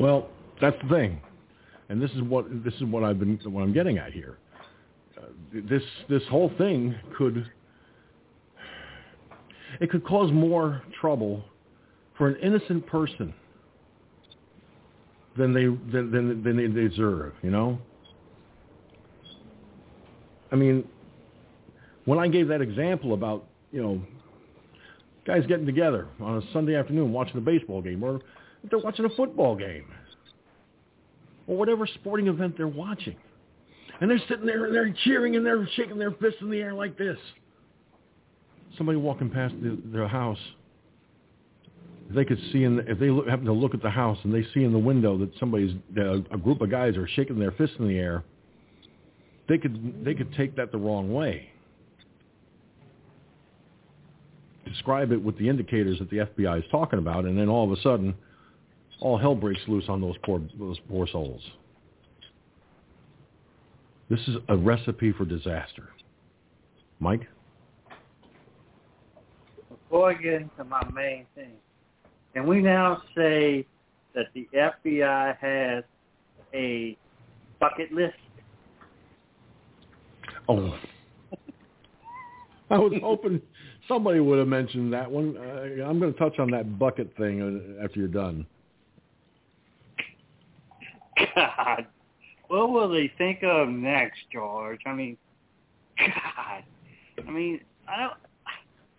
Well, that's the thing, and this is what this is what I've been what I'm getting at here. Uh, this this whole thing could it could cause more trouble for an innocent person than they than than, than they deserve. You know. I mean, when I gave that example about you know guys getting together on a Sunday afternoon watching a baseball game, or they're watching a football game, or whatever sporting event they're watching, and they're sitting there and they're cheering and they're shaking their fists in the air like this. Somebody walking past the, their house, if they could see in the, if they look, happen to look at the house and they see in the window that somebody's that a group of guys are shaking their fists in the air, they could they could take that the wrong way. Describe it with the indicators that the FBI is talking about, and then all of a sudden, all hell breaks loose on those poor those poor souls. This is a recipe for disaster. Mike? Before I get into my main thing, can we now say that the FBI has a bucket list? Oh. I was hoping somebody would have mentioned that one. Uh, I'm going to touch on that bucket thing uh, after you're done. God, what will they think of next, George? I mean, God, I mean, I don't,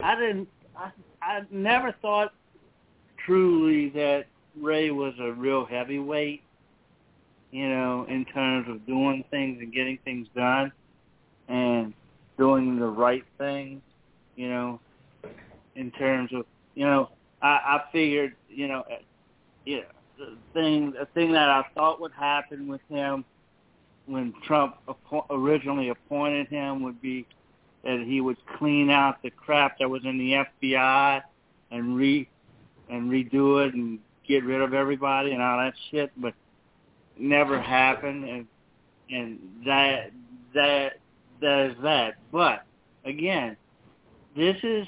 I didn't, I never thought truly that Wray was a real heavyweight. You know, in terms of doing things and getting things done, and doing the right thing. You know, in terms of you know, I, I figured you know, uh, yeah, the thing the thing that I thought would happen with him when Trump appo- originally appointed him would be that he would clean out the crap that was in the FBI and re and redo it and get rid of everybody and all that shit, but never happened and and that that that is that. But again, this is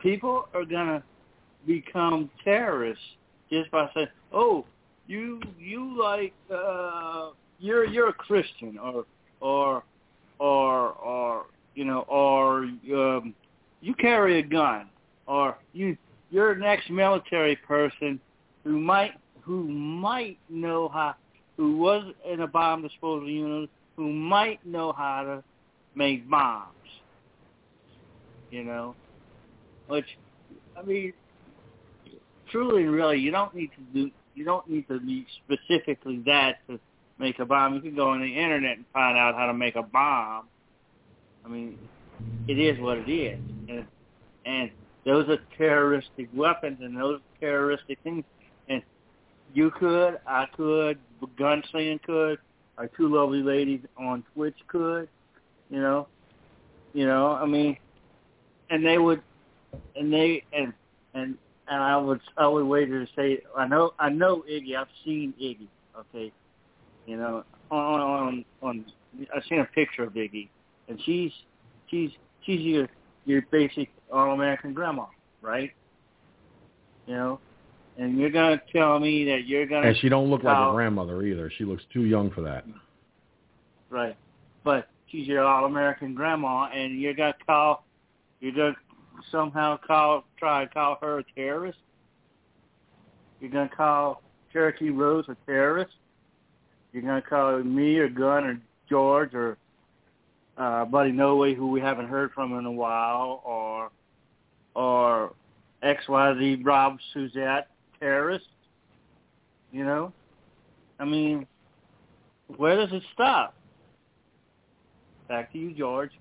people are gonna become terrorists just by saying, "Oh, you you like uh you're you're a Christian or or or or you know or um you carry a gun or you you're an ex-military person who might who might know how who was in a bomb disposal unit who might know how to make bombs you know? Which i mean truly and really you don't need to do you don't need to be specifically that to make a bomb. You can go on the internet and find out how to make a bomb. I mean, it is what it is, and, and those are terroristic weapons and those terroristic things. And you could, I could, Gunslinger could, our two lovely ladies on Twitch could, you know, you know. I mean, and they would, and they and and and I would I would wager to say I know I know Iggy. I've seen Iggy. Okay, you know on on on I've seen a picture of Iggy, and she's she's she's your your basic all American grandma, right? You know, and you're gonna tell me that you're gonna And she don't look like a grandmother either. She looks too young for that. right? But she's your all American grandma, and you're gonna call you're gonna somehow call try to call her a terrorist. You're gonna call Cherokee Rose a terrorist. You're gonna call me or Gunn or George or uh, Buddy No Way, who we haven't heard from in a while, or or XYZ Rob Suzette terrorist. You know, I mean, where does it stop? Back to you, George.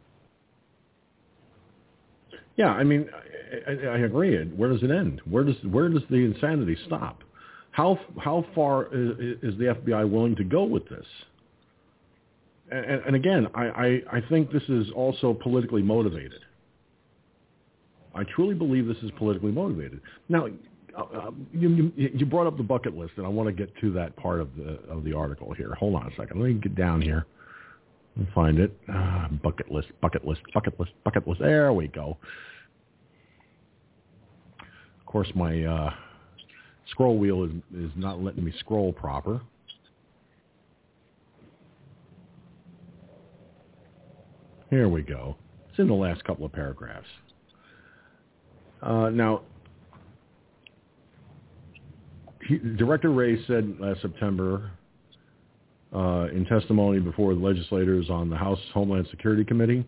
Yeah, I mean, I, I, I agree. Where does it end? Where does where does the insanity stop? How how far is, is the FBI willing to go with this? And, and again, I, I, I think this is also politically motivated. I truly believe this is politically motivated. Now, uh, uh, you, you you brought up the bucket list, and I want to get to that part of the of the article here. Hold on a second. Let me get down here and find it. Uh, bucket list, bucket list, bucket list, bucket list. There we go. Of course, my uh, scroll wheel is is not letting me scroll proper. Here we go. It's in the last couple of paragraphs. Uh, now, he, Director Wray said last September uh, in testimony before the legislators on the House Homeland Security Committee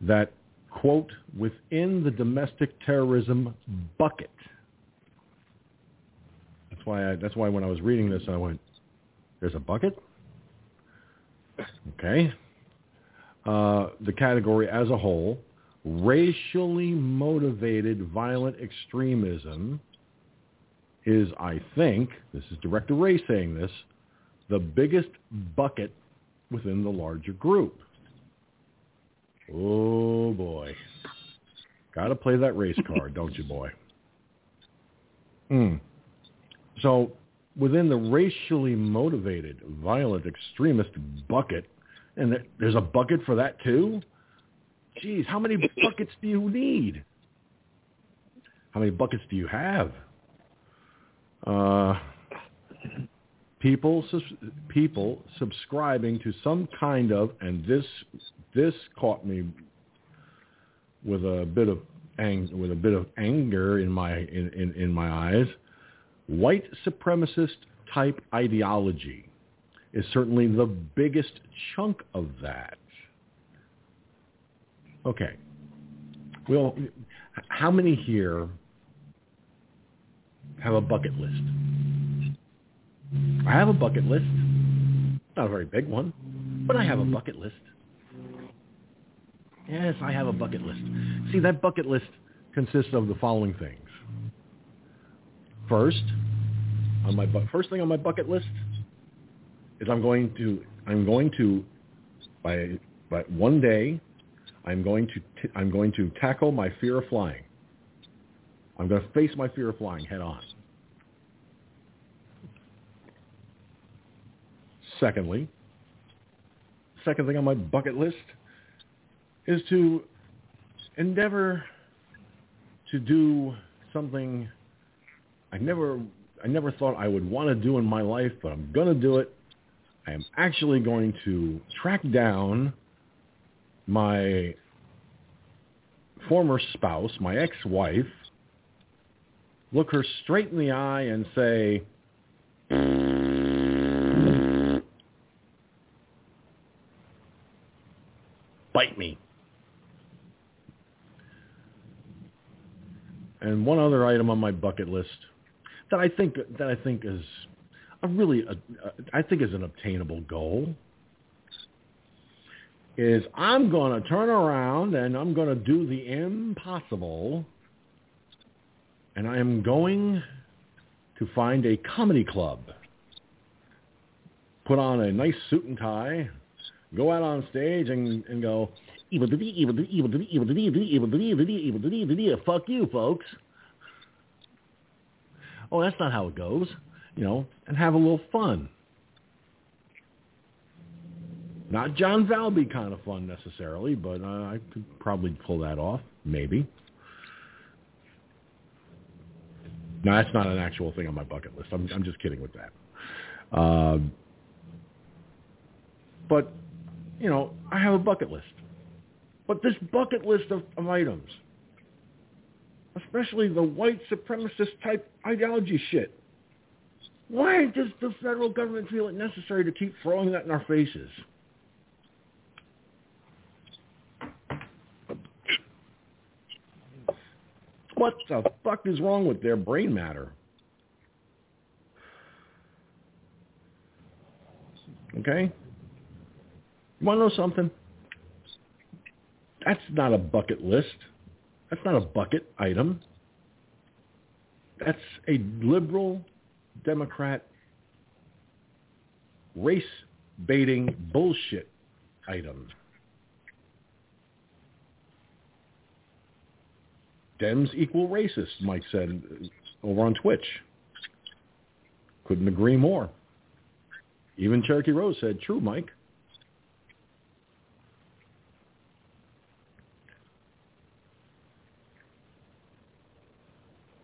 that, quote, within the domestic terrorism bucket. Why I, that's why when I was reading this, I went, there's a bucket? Okay. Uh, the category as a whole, racially motivated violent extremism is, I think, this is Director Wray saying this, the biggest bucket within the larger group. Oh boy. Got to play that race card, don't you, boy? Hmm. So within the racially motivated violent extremist bucket, and there's a bucket for that too? Geez, how many buckets do you need? How many buckets do you have? Uh, people people subscribing to some kind of and this this caught me with a bit of ang- with a bit of anger in my in, in, in my eyes white supremacist type ideology is certainly the biggest chunk of that okay Well, how many here have a bucket list? I have a bucket list. Not a very big one, but I have a bucket list. Yes, I have a bucket list. See, that bucket list consists of the following things. First, on my bu- first thing on my bucket list is I'm going to I'm going to by by one day I'm going to t- I'm going to tackle my fear of flying. I'm going to face my fear of flying head on. Secondly, second thing on my bucket list is to endeavor to do something I never I never thought I would want to do in my life, but I'm going to do it. I am actually going to track down my former spouse, my ex-wife, look her straight in the eye and say, bite me. And one other item on my bucket list that I think that I think is a really I think is an obtainable goal is I'm going to turn around and I'm going to do the impossible and I am going to find a comedy club. Put on a nice suit and tie, go out on stage and, and go, evil to evil to evil to evil to evil to evil to evil to evil to fuck you folks. Oh, that's not how it goes, you know, and have a little fun. Not John Valby kind of fun necessarily, but uh, I could probably pull that off, maybe. No, that's not an actual thing on my bucket list. I'm, I'm just kidding with that. Uh, but, you know, I have a bucket list. But this bucket list of, of items, especially the white supremacist type ideology shit, why does the federal government feel it necessary to keep throwing that in our faces? What the fuck is wrong with their brain matter? Okay? You want to know something? That's not a bucket list. That's not a bucket item. That's a liberal Democrat race baiting bullshit item. Dems equal racist, Mike said over on Twitch. Couldn't agree more. Even Cherokee Rose said, true, Mike.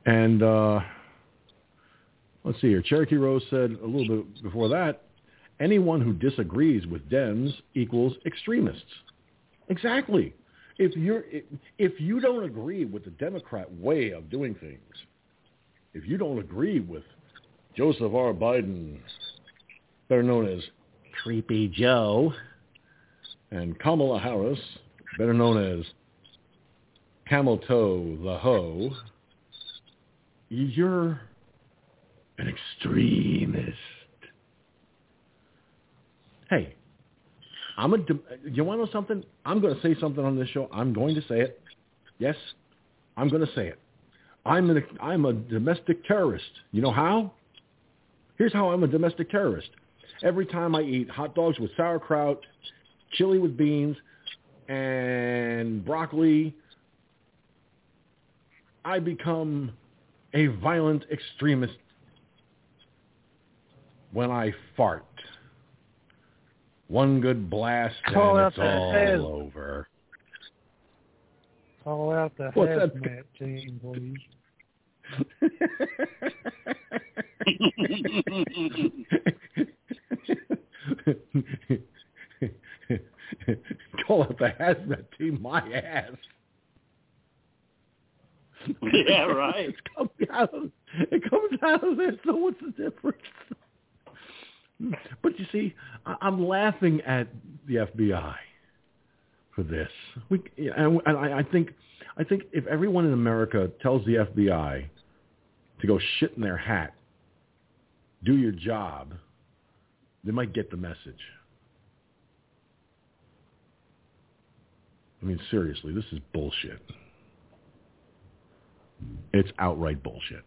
And uh, let's see here. Cherokee Rose said a little bit before that, anyone who disagrees with Dems equals extremists. Exactly. If you're if you don't agree with the Democrat way of doing things, if you don't agree with Joseph R. Biden, better known as Creepy Joe, and Kamala Harris, better known as Camel Toe the Hoe, you're an extremist. Hey, I'm a. You want to know something? I'm going to say something on this show. I'm going to say it. Yes, I'm going to say it. I'm an. I'm a domestic terrorist. You know how? Here's how I'm a domestic terrorist. Every time I eat hot dogs with sauerkraut, chili with beans, and broccoli, I become a violent extremist when I fart. One good blast Call and it's all head. over. Call out the What's that? hazmat team, please. Call out the hazmat team my ass. yeah, right. It comes out of, it comes out of there, so what's the difference? But you see, I- I'm laughing at the FBI for this. We, and and I, I think I think if everyone in America tells the FBI to go shit in their hat, do your job, they might get the message. I mean, seriously, this is bullshit. It's outright bullshit.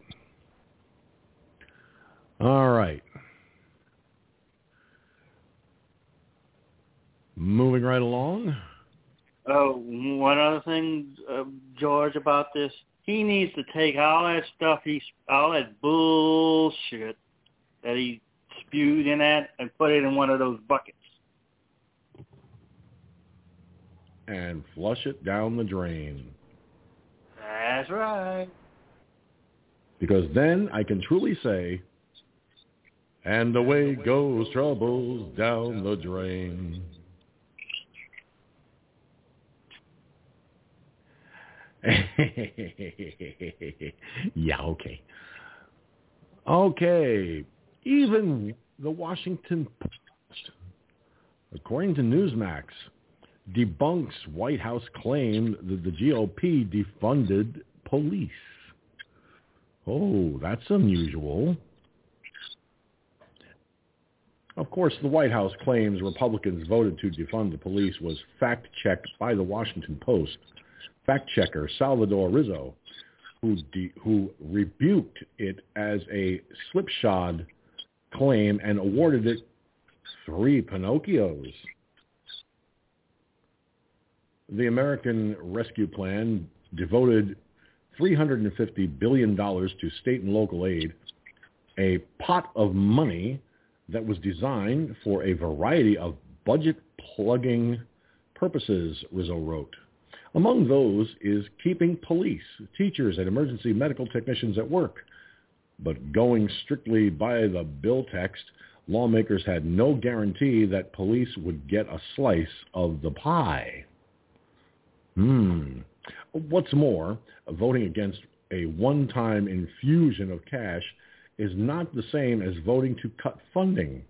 All right. Moving right along. Oh, one other thing, uh, George, about this. He needs to take all that stuff, he's all that bullshit that he spewed in that and put it in one of those buckets. And flush it down the drain. That's right. Because then I can truly say, and away goes troubles down the drain. yeah, okay. Okay. Even the Washington Post, according to Newsmax, debunks White House claim that the GOP defunded police. Oh, that's unusual. Of course, the White House claims Republicans voted to defund the police was fact-checked by the Washington Post. Fact-checker Salvador Rizzo, who, de- who rebuked it as a slipshod claim and awarded it three Pinocchios. The American Rescue Plan devoted $350 billion to state and local aid, a pot of money that was designed for a variety of budget-plugging purposes, Rizzo wrote. Among those is keeping police, teachers, and emergency medical technicians at work. But going strictly by the bill text, lawmakers had no guarantee that police would get a slice of the pie. Hmm. What's more, voting against a one-time infusion of cash is not the same as voting to cut funding.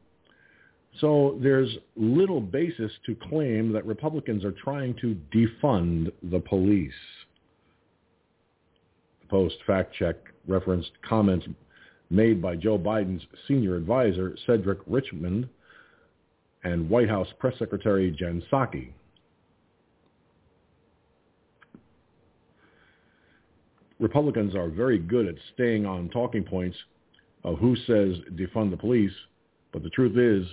So there's little basis to claim that Republicans are trying to defund the police. The Post fact check referenced comments made by Joe Biden's senior advisor, Cedric Richmond, and White House Press Secretary Jen Psaki. Republicans are very good at staying on talking points of who says defund the police, but the truth is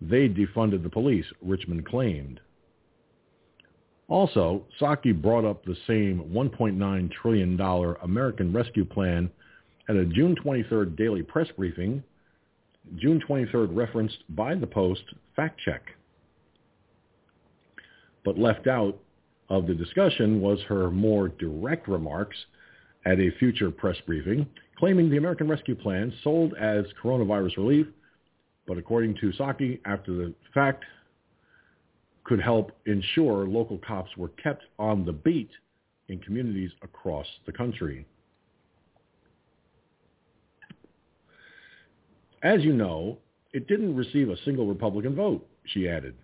they defunded the police, Richmond claimed. Also, Psaki brought up the same $1.9 trillion American Rescue Plan at a June 23rd daily press briefing, June 23rd referenced by the Post fact check. But left out of the discussion was her more direct remarks at a future press briefing, claiming the American Rescue Plan sold as coronavirus relief, but according to Psaki, after the fact, could help ensure local cops were kept on the beat in communities across the country. As you know, it didn't receive a single Republican vote, she added.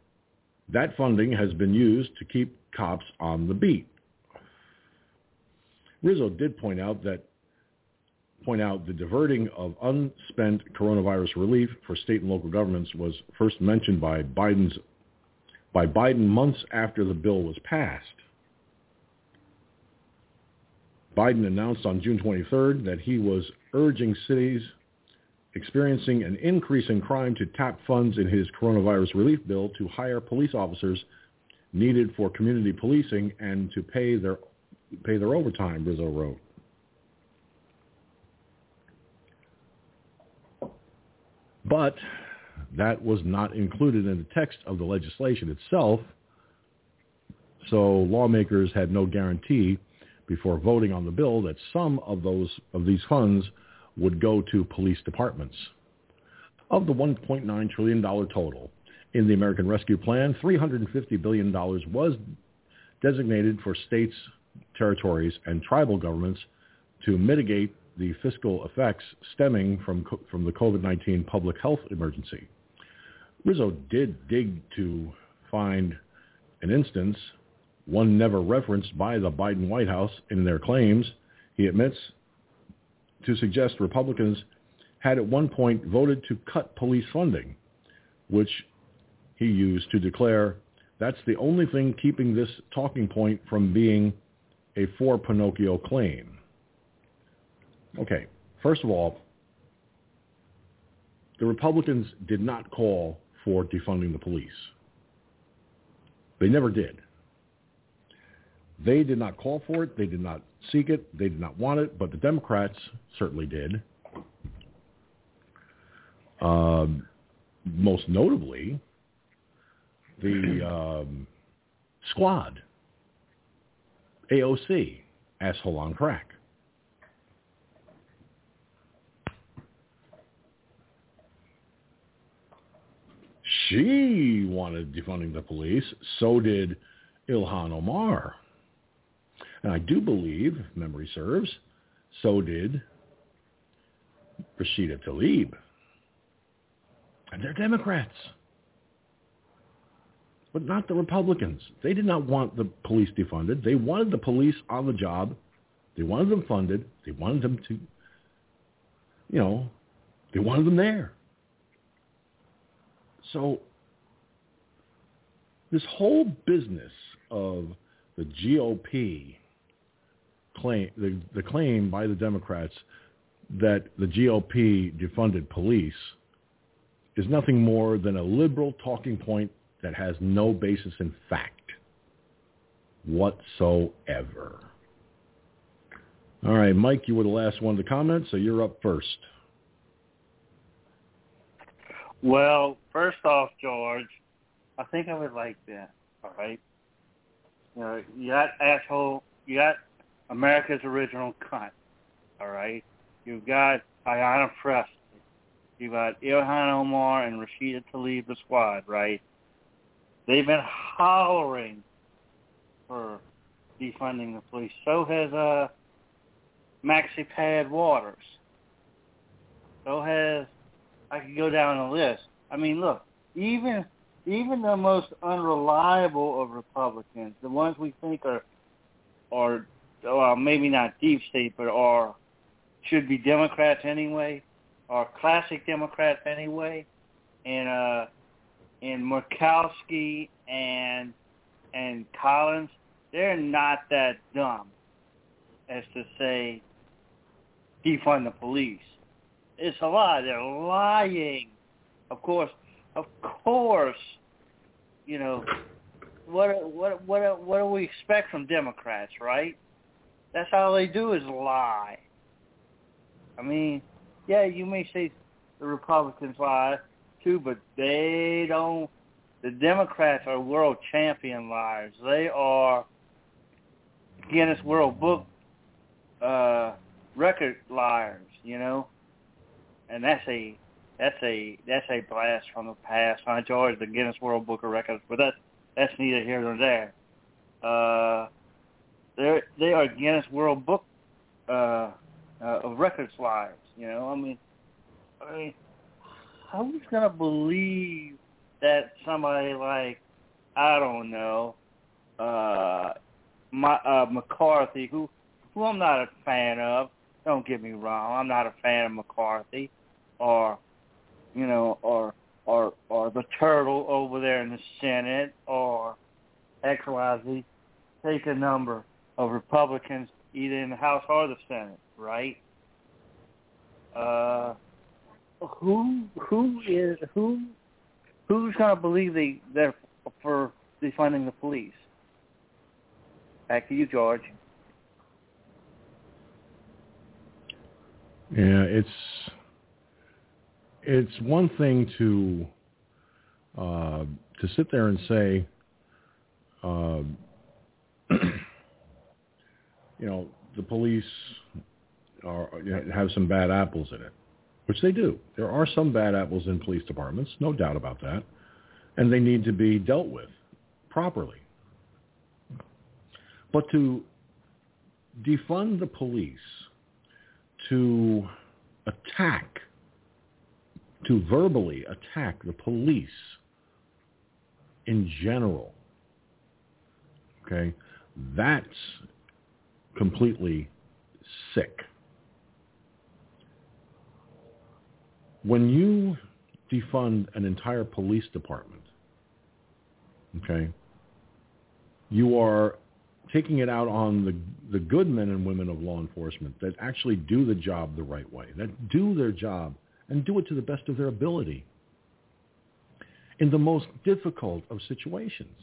That funding has been used to keep cops on the beat. Rizzo did point out that point out the diverting of unspent coronavirus relief for state and local governments was first mentioned by Biden's by Biden months after the bill was passed. Biden announced on June 23rd that he was urging cities experiencing an increase in crime to tap funds in his coronavirus relief bill to hire police officers needed for community policing and to pay their pay their overtime, Rizzo wrote. But that was not included in the text of the legislation itself, so lawmakers had no guarantee before voting on the bill that some of those of these funds would go to police departments. Of the $1.9 trillion total in the American Rescue Plan, $350 billion was designated for states, territories, and tribal governments to mitigate the fiscal effects stemming from, from the COVID-19 public health emergency. Rizzo did dig to find an instance one never referenced by the Biden White House in their claims, he admits, to suggest Republicans had at one point voted to cut police funding, which he used to declare that's the only thing keeping this talking point from being a for Pinocchio claim. Okay, first of all, the Republicans did not call four defunding the police. They never did. They did not call for it. They did not seek it. They did not want it, but the Democrats certainly did. Um, most notably, the um, squad, AOC, asshole on crack. She wanted defunding the police. So did Ilhan Omar. And I do believe, if memory serves, so did Rashida Tlaib. And they're Democrats. But not the Republicans. They did not want the police defunded. They wanted the police on the job. They wanted them funded. They wanted them to, you know, they wanted them there. So this whole business of the GOP claim, the, the claim by the Democrats that the GOP defunded police is nothing more than a liberal talking point that has no basis in fact whatsoever. All right, Mike, you were the last one to comment, so you're up first. Well, first off, George, I think I would like that. All right. Uh, you know, you got asshole. You got America's original cunt. All right. You've got Ayanna Pressley. You've got Ilhan Omar and Rashida Tlaib, the squad. Right. They've been hollering for defunding the police. So has uh, Maxi Pad Waters. So has I could go down the list. I mean, look, even even the most unreliable of Republicans, the ones we think are are well, maybe not deep state, but are should be Democrats anyway, are classic Democrats anyway, and uh, and Murkowski and and Collins, they're not that dumb as to say defund the police. It's a lie. They're lying. Of course, of course, you know, what what what what do we expect from Democrats, right? That's all they do is lie. I mean, yeah, you may say the Republicans lie too, but they don't. The Democrats are world champion liars. They are Guinness World Book uh, record liars. You know, and that's a that's a that's a blast from the past. I enjoy the Guinness World Book of Records, but that's that's neither here nor there. Uh, they they are Guinness World Book uh, uh, of Records lives. You know, I mean, I mean, who's gonna believe that somebody like I don't know, uh, my uh, McCarthy, who who I'm not a fan of. Don't get me wrong, I'm not a fan of McCarthy or you know, or or or the turtle over there in the Senate or XYZ take a number of Republicans either in the House or the Senate, right? Uh who who is who who's gonna believe they they're for defunding the police? Back to you, George. Yeah, it's it's one thing to uh, to sit there and say, uh, you know, the police are, have some bad apples in it, which they do. There are some bad apples in police departments, no doubt about that, and they need to be dealt with properly. But to defund the police, to attack to verbally attack the police in general. Okay? That's completely sick. When you defund an entire police department, okay, you are taking it out on the, the good men and women of law enforcement that actually do the job the right way, that do their job and do it to the best of their ability in the most difficult of situations.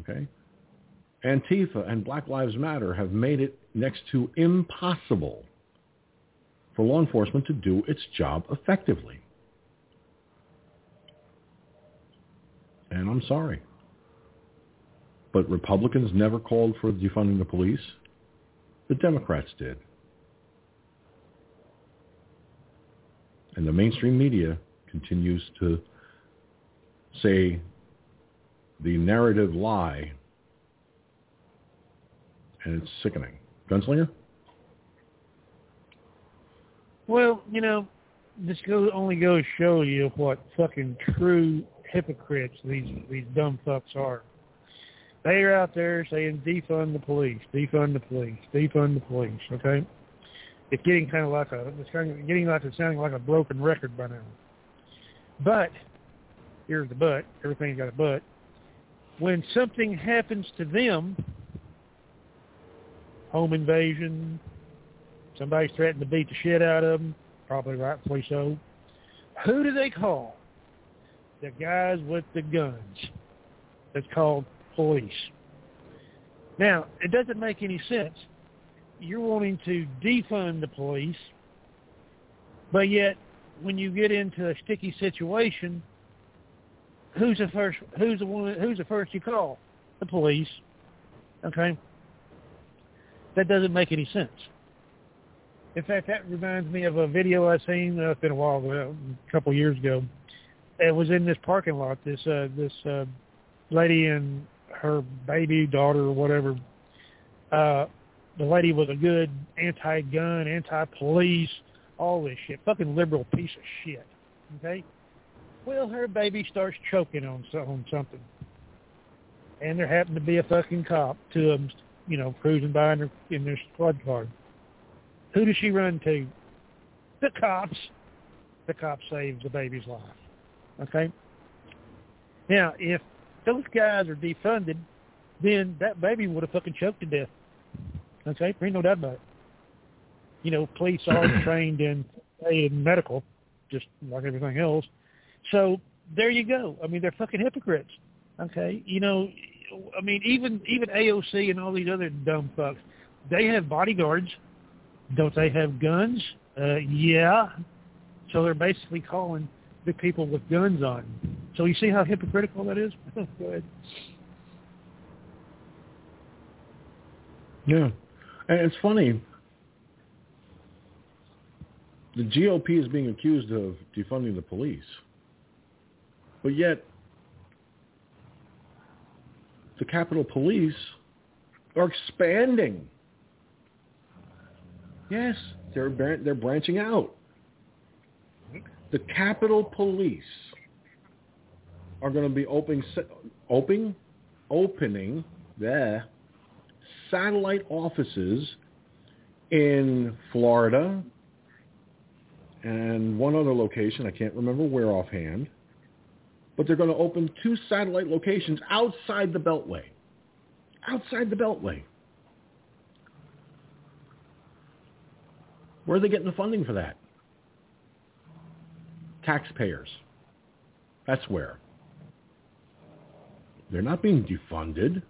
Okay? Antifa and Black Lives Matter have made it next to impossible for law enforcement to do its job effectively. And I'm sorry. But Republicans never called for defunding the police. The Democrats did. And the mainstream media continues to say the narrative lie. And it's sickening. Gunslinger? Well, you know, this go, only goes to show you what fucking true hypocrites these these dumb fucks are. They are out there saying defund the police, defund the police, defund the police. Okay, it's getting kind of like a it's kind of getting like it's sounding like a broken record by now. But here's the but. Everything's got a but. When something happens to them, home invasion, somebody's threatened to beat the shit out of them, probably rightfully so. Who do they call? The guys with the guns. That's called police. Now, it doesn't make any sense. You're wanting to defund the police, but yet when you get into a sticky situation, who's the first? Who's the one? Who's the first you call? The police. Okay. That doesn't make any sense. In fact, that reminds me of a video I seen. Uh, it's been a while a couple years ago. It was in this parking lot. This uh, this uh, lady and her baby daughter or whatever. Uh, the lady was a good anti-gun, anti-police, all this shit. Fucking liberal piece of shit. Okay. Well, her baby starts choking on on something, and there happened to be a fucking cop, of them, you know, cruising by in their in their squad car. Who does she run to? The cops. The cop saves the baby's life. Okay. Now, if those guys are defunded, then that baby would have fucking choked to death. Okay, there ain't no doubt about it. You know, police are trained in, in medical, just like everything else. So there you go. I mean, they're fucking hypocrites. Okay, you know, I mean, even even AOC and all these other dumb fucks, they have bodyguards. Don't they have guns? Uh, yeah. So they're basically calling the people with guns on. So you see how hypocritical that is? Go ahead. Yeah. And it's funny. The GOP is being accused of defunding the police. But yet, the Capitol Police are expanding. Yes, they're they're branching out. The Capitol Police are going to be opening opening opening the satellite offices in Florida and one other location. I can't remember where offhand. But they're going to open two satellite locations outside the Beltway. Outside the Beltway. Where are they getting the funding for that? Taxpayers. That's where. They're not being defunded.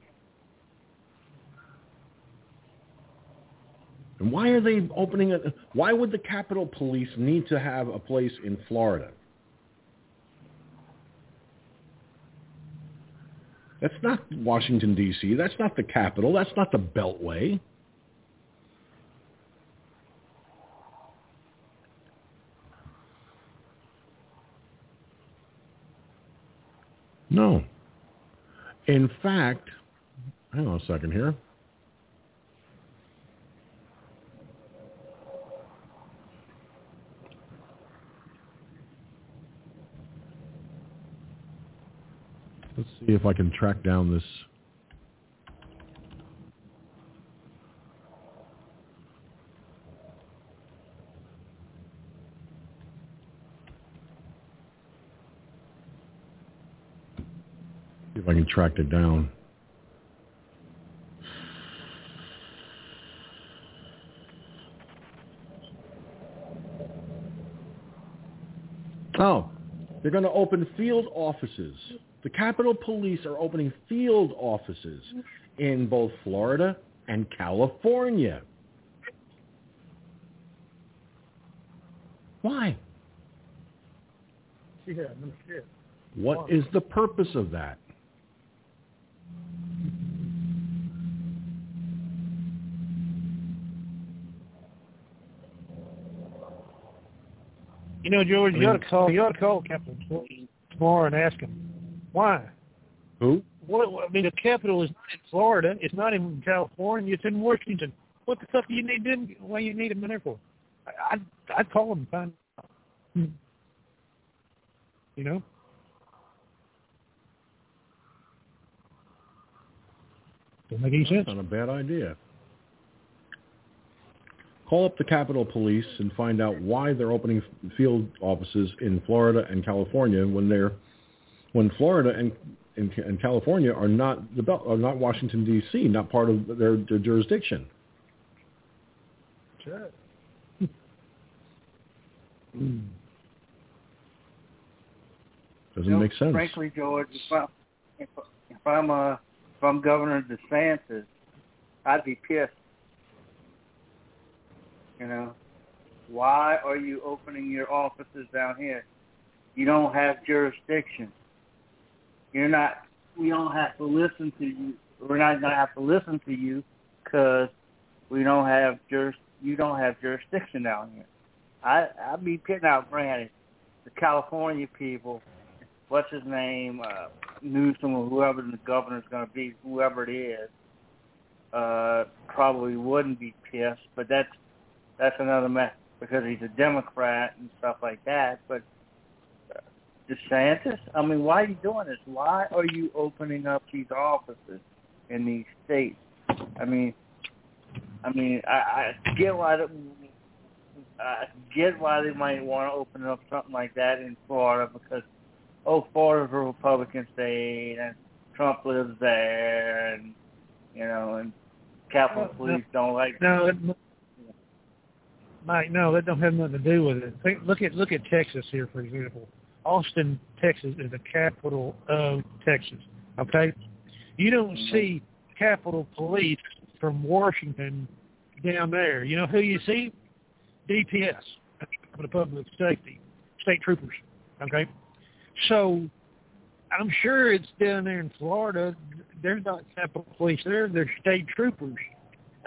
And why are they opening it? Why would the Capitol Police need to have a place in Florida? That's not Washington, D.C. That's not the capital. That's not the Beltway. No. In fact, hang on a second here. Let's see if I can track down this. See if I can track it down. Oh, they're going to open field offices. The Capitol Police are opening field offices in both Florida and California. Why? Yeah, no shit. What is the purpose of that? You know, George, I you ought to call. You ought to call Captain tomorrow and ask him why. Who? What? I mean, the capital is not in Florida. It's not in California. It's in Washington. What the fuck do you need them? Why you need them in there for? I, I'd I'd call them and find. out. You know. Doesn't make any sense. Not a bad idea. Call up the Capitol Police and find out why they're opening field offices in Florida and California when they're when Florida and and, and California are not the bel- are not Washington D.C. not part of their, their jurisdiction. Sure. Doesn't You know, make sense. Frankly, George, if, I, if, if I'm uh, if I'm Governor DeSantis, I'd be pissed. You know, why are you opening your offices down here? You don't have jurisdiction. You're not. We don't have to listen to you. We're not going to have to listen to you because we don't have juris. You don't have jurisdiction down here. I I'd be pissed out, granted, the California people what's his name, uh, Newsom or whoever the governor's going to be, whoever it is, uh, probably wouldn't be pissed. But that's that's another mess because he's a Democrat and stuff like that. But uh, DeSantis, I mean, why are you doing this? Why are you opening up these offices in these states? I mean, I mean, I, I get why. The, I get why they might want to open up something like that in Florida because oh, Florida's a Republican state, and Trump lives there, and you know, and Capitol Well, Police don't like. No, Mike, no, that don't have nothing to do with it. Think, look at look at Texas here, for example. Austin, Texas, is the capital of Texas. Okay, you don't Mhm. see Capitol Police from Washington down there. You know who you see? DPS, of Public Safety, state troopers. Okay, so I'm sure it's down there in Florida. There's not Capitol Police there. They're state troopers,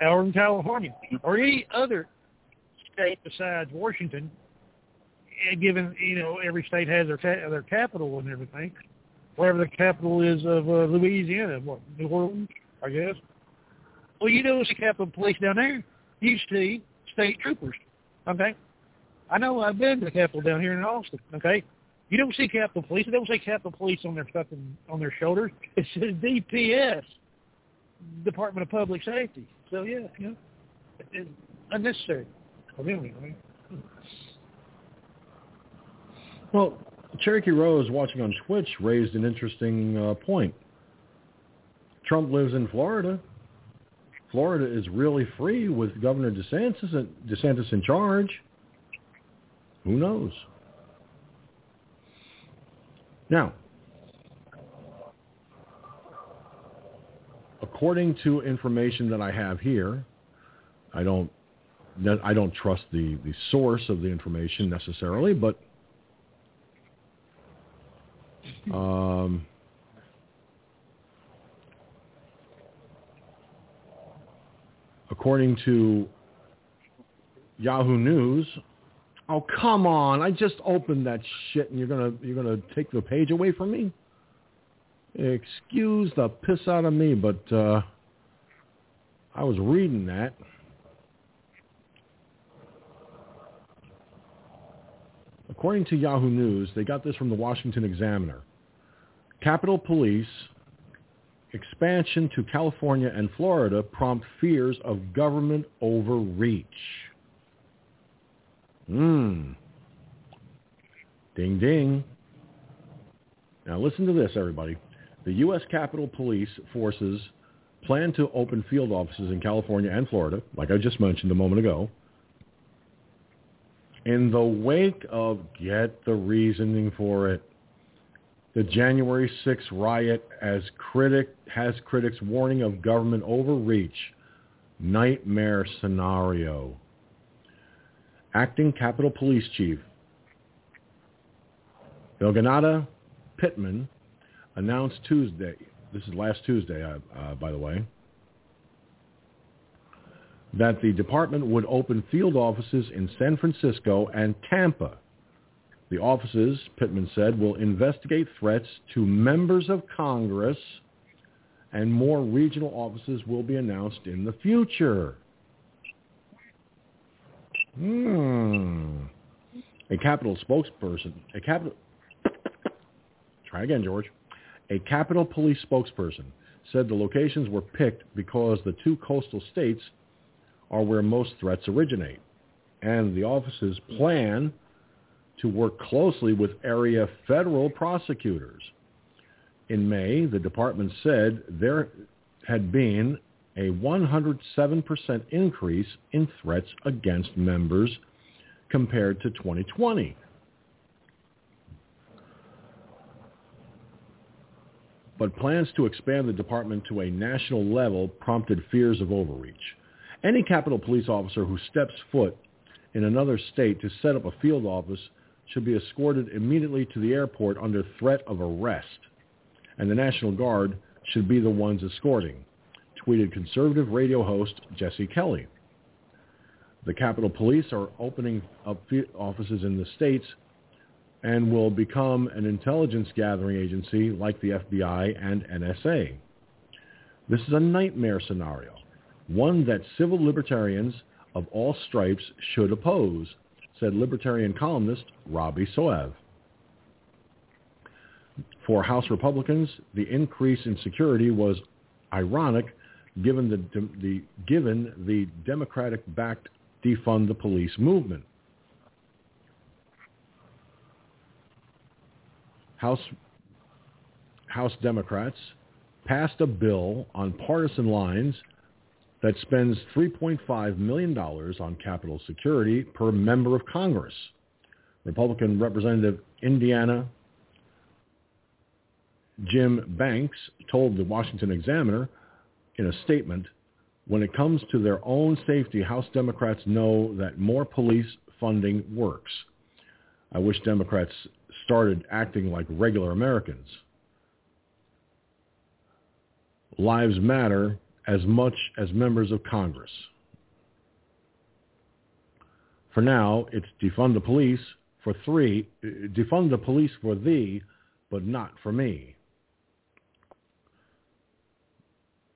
or in California, or any other state besides Washington. Given you know every state has their ca- their capital and everything, wherever the capital is of uh, Louisiana, what New Orleans, I guess. Well, you don't see Capitol Police down there. You see state troopers. Okay, I know I've been to the Capitol down here in Austin. Okay, you don't see Capitol Police. They don't say Capitol Police on their fucking on their shoulders. It says DPS, Department of Public Safety. So yeah, you know, it's unnecessary. Well, Cherokee Rose watching on Twitch raised an interesting uh, point. Trump lives in Florida. Florida is really free with Governor DeSantis, DeSantis in charge. Who knows? Now, according to information that I have here, I don't I don't trust the, the source of the information necessarily, but um, according to Yahoo News, oh come on! I just opened that shit, and you're gonna you're gonna take the page away from me. Excuse the piss out of me, but uh, I was reading that. According to Yahoo News, they got this from the Washington Examiner. Capitol Police expansion to California and Florida prompt fears of government overreach. Hmm. Ding ding. Now listen to this, everybody. The U.S. Capitol Police forces plan to open field offices in California and Florida, like I just mentioned a moment ago, in the wake of, get the reasoning for it, the January 6th riot as critic has critics warning of government overreach, nightmare scenario. Acting Capitol Police Chief Yogananda Pittman announced Tuesday, this is last Tuesday, uh, uh, by the way, that the department would open field offices in San Francisco and Tampa. The offices, Pittman said, will investigate threats to members of Congress and more regional offices will be announced in the future. Hmm. A Capitol spokesperson, a Capitol, try again, George. A Capitol Police spokesperson said the locations were picked because the two coastal states are where most threats originate. And the offices plan to work closely with area federal prosecutors. In May, the department said there had been a 107% increase in threats against members compared to 2020. But plans to expand the department to a national level prompted fears of overreach. Any Capitol Police officer who steps foot in another state to set up a field office should be escorted immediately to the airport under threat of arrest, and the National Guard should be the ones escorting, tweeted conservative radio host Jesse Kelly. The Capitol Police are opening up offices in the states and will become an intelligence gathering agency like the FBI and NSA. This is a nightmare scenario, one that civil libertarians of all stripes should oppose, said libertarian columnist Robbie Soave. For House Republicans, the increase in security was ironic given the, the, given the Democratic-backed defund the police movement. House, House Democrats passed a bill on partisan lines that spends $3.5 million on capital security per member of Congress. Republican Representative Indiana Jim Banks told the Washington Examiner in a statement, when it comes to their own safety, House Democrats know that more police funding works. I wish Democrats started acting like regular Americans. Lives matter as much as members of Congress. For now, it's defund the police for three, defund the police for thee, but not for me.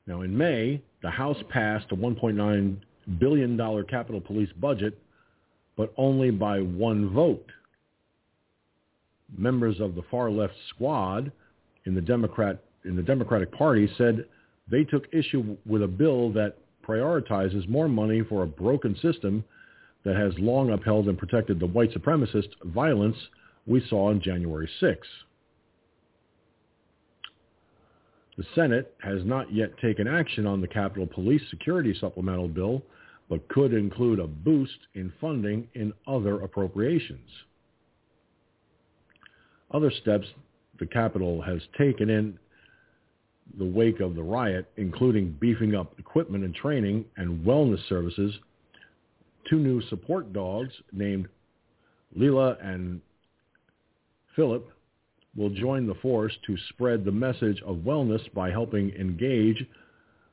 Now, in May, the House passed a $1.9 billion Capitol Police budget, but only by one vote. Members of the far left squad in the Democrat in the Democratic Party said they took issue with a bill that prioritizes more money for a broken system that has long upheld and protected the white supremacist violence we saw on January 6. The Senate has not yet taken action on the Capitol Police Security Supplemental Bill, but could include a boost in funding in other appropriations. Other steps the Capitol has taken in the wake of the riot, including beefing up equipment and training and wellness services, two new support dogs named Leela and Philip will join the force to spread the message of wellness by helping engage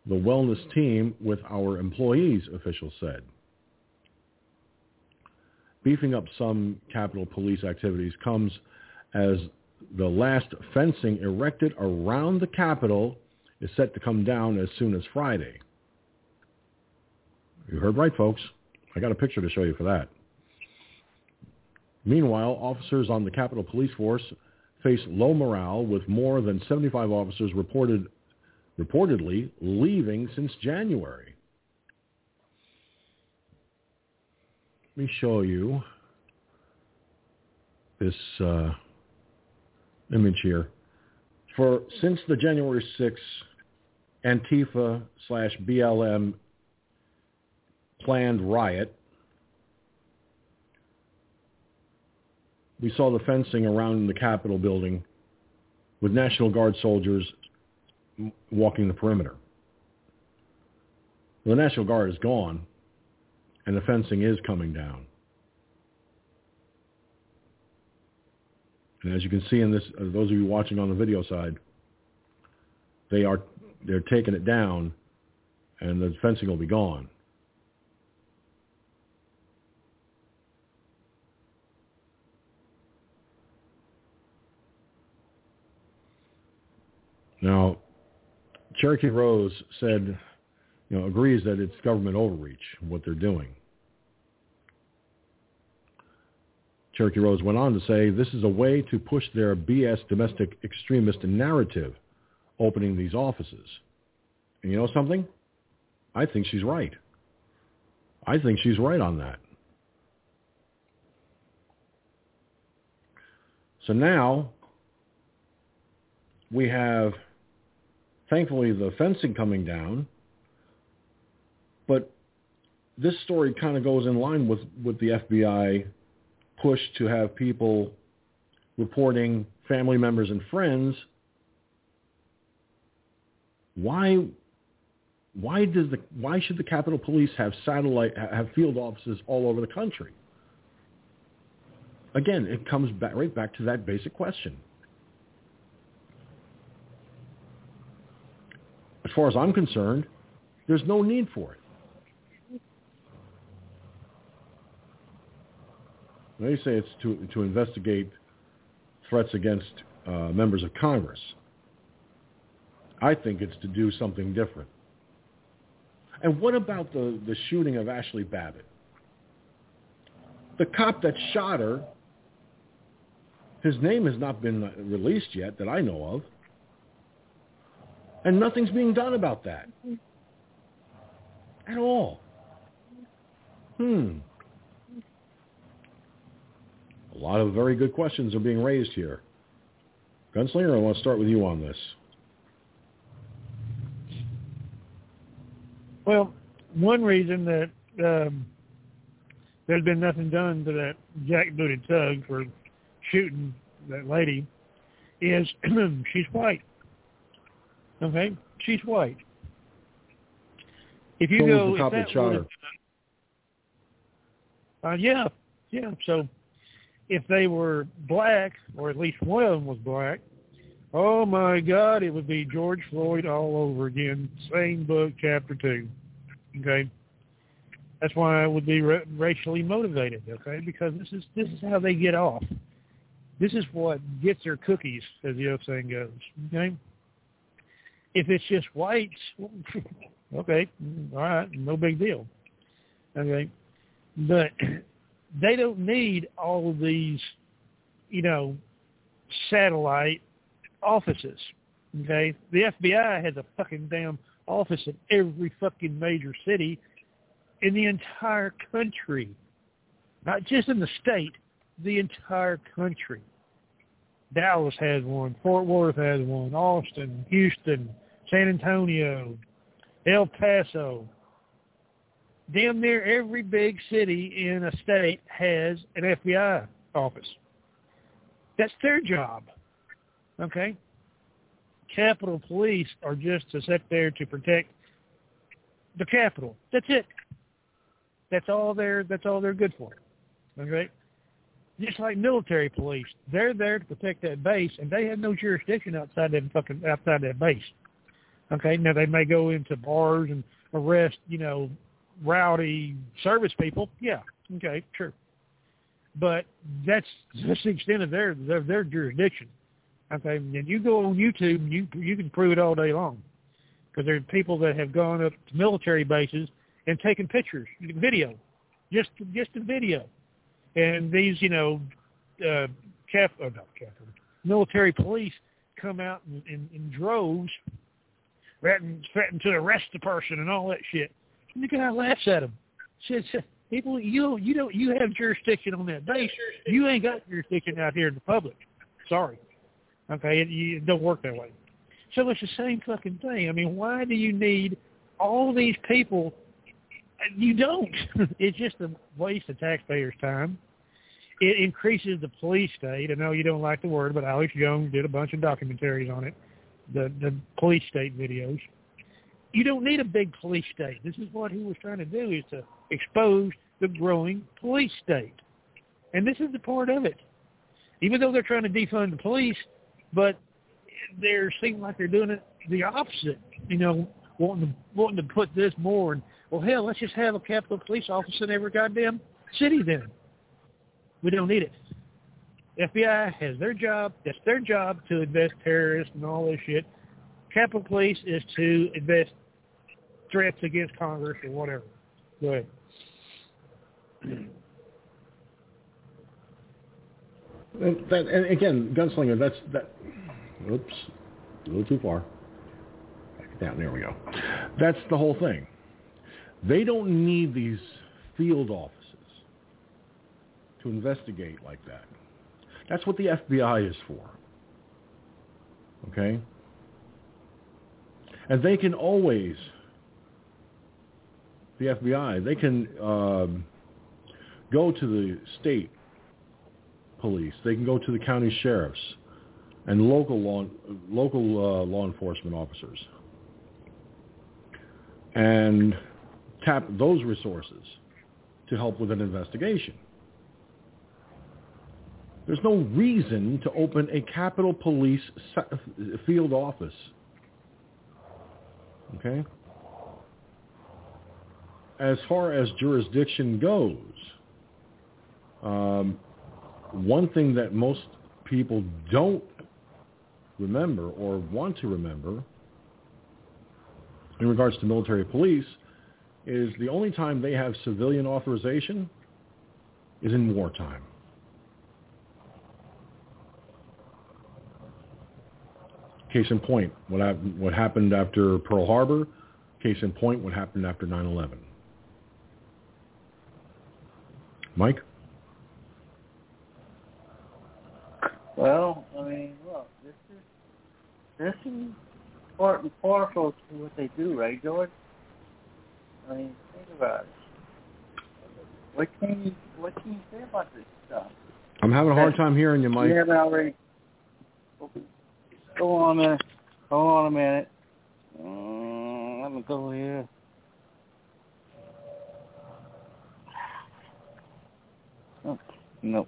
the wellness team with our employees, officials said. Beefing up some Capitol Police activities comes as the last fencing erected around the Capitol is set to come down as soon as Friday. You heard right, folks. I got a picture to show you for that. Meanwhile, officers on the Capitol Police Force face low morale with more than 75 officers reported reportedly leaving since January. Let me show you this uh, image here. For since the January 6th Antifa slash BLM planned riot, we saw the fencing around the Capitol building with National Guard soldiers walking the perimeter. The National Guard is gone, and the fencing is coming down. And as you can see in this, uh, those of you watching on the video side, they are they're taking it down, and the fencing will be gone. Now, Cherokee Rose said, you know, agrees that it's government overreach what they're doing. Cherokee Rose went on to say, this is a way to push their BS domestic extremist narrative, opening these offices. And you know something? I think she's right. I think she's right on that. So now we have thankfully the fencing coming down. But this story kind of goes in line with, with the FBI push to have people reporting family members and friends. Why why does the why should the Capitol Police have satellite have field offices all over the country? Again, it comes back right back to that basic question. as far as I'm concerned, there's no need for it. They say it's to, to investigate threats against uh, members of Congress. I think it's to do something different. And what about the, the shooting of Ashley Babbitt? The cop that shot her, his name has not been released yet that I know of. And nothing's being done about that. At all. Hmm. A lot of very good questions are being raised here. Gunslinger, I want to start with you on this. Well, one reason that um, there's been nothing done to that jackbooted thug for shooting that lady is she's white. Okay, she's white. If you so go, cop that shot her. Uh, yeah, yeah. So if they were black, or at least one of them was black, oh my God, it would be George Floyd all over again. Same book, chapter two. Okay, that's why I would be ra- racially motivated. Okay, because this is this is how they get off. This is what gets their cookies, as the old saying goes. Okay. If it's just whites, okay, all right, no big deal. Okay, but they don't need all of these, you know, satellite offices. Okay, the FBI has a fucking damn office in every fucking major city in the entire country, not just in the state, the entire country. Dallas has one, Fort Worth has one, Austin, Houston, San Antonio, El Paso. Damn near every big city in a state has an FBI office. That's their job. Okay? Capitol Police are just to sit there to protect the Capitol. That's it. That's all they're that's all they're good for. Okay? Just like military police, they're there to protect that base, and they have no jurisdiction outside that fucking outside that base. Okay, now they may go into bars and arrest, you know, rowdy service people. Yeah, okay, sure. But that's that's the extent of their their, their jurisdiction. Okay, and you go on YouTube, you you can prove it all day long, because there are people that have gone up to military bases and taken pictures, video, just just a video, and these you know, uh, cap, oh, not cap, military police come out in, in, in droves, threatening, threatening to arrest the person and all that shit. The guy laughs at him. Says, "People, you you don't you have jurisdiction on that base. You ain't got jurisdiction out here in the public. Sorry, okay, it, you, it don't work that way." So it's the same fucking thing. I mean, why do you need all these people? You don't. it's just a waste of taxpayers' time. It increases the police state. I know you don't like the word, but Alex Jones did a bunch of documentaries on it, the the police state videos. You don't need a big police state. This is what he was trying to do: is to expose the growing police state, and this is the part of it. Even though they're trying to defund the police, but they're seeming like they're doing it the opposite. You know, wanting to wanting to put this more and well, hell, let's just have a Capitol Police officer in every goddamn city then. We don't need it. FBI has their job. That's their job to invest terrorists and all this shit. Capitol Police is to invest threats against Congress or whatever. Go ahead. And, that, and again, gunslinger. That's that. Oops, a little too far. Back down. There we go. That's the whole thing. They don't need these field offices to investigate like that. That's what the FBI is for. Okay? And they can always, the FBI, they can um, go to the state police. They can go to the county sheriffs and local law, local uh, law enforcement officers and tap those resources to help with an investigation. There's no reason to open a Capitol Police field office. Okay? As far as jurisdiction goes, um, one thing that most people don't remember or want to remember in regards to military police is the only time they have civilian authorization is in wartime. Case in point, what, what happened after Pearl Harbor. Case in point, what happened after 9-11. Mike? Well, I mean, look, this is this is part and parcel to what they do, right, George? I mean, think about it. What can you what can you say about this stuff? I'm having a hard time hearing you, Mike. You haven't already. Go on a minute. Hold on a minute. Uh, let me go here. Oh, no.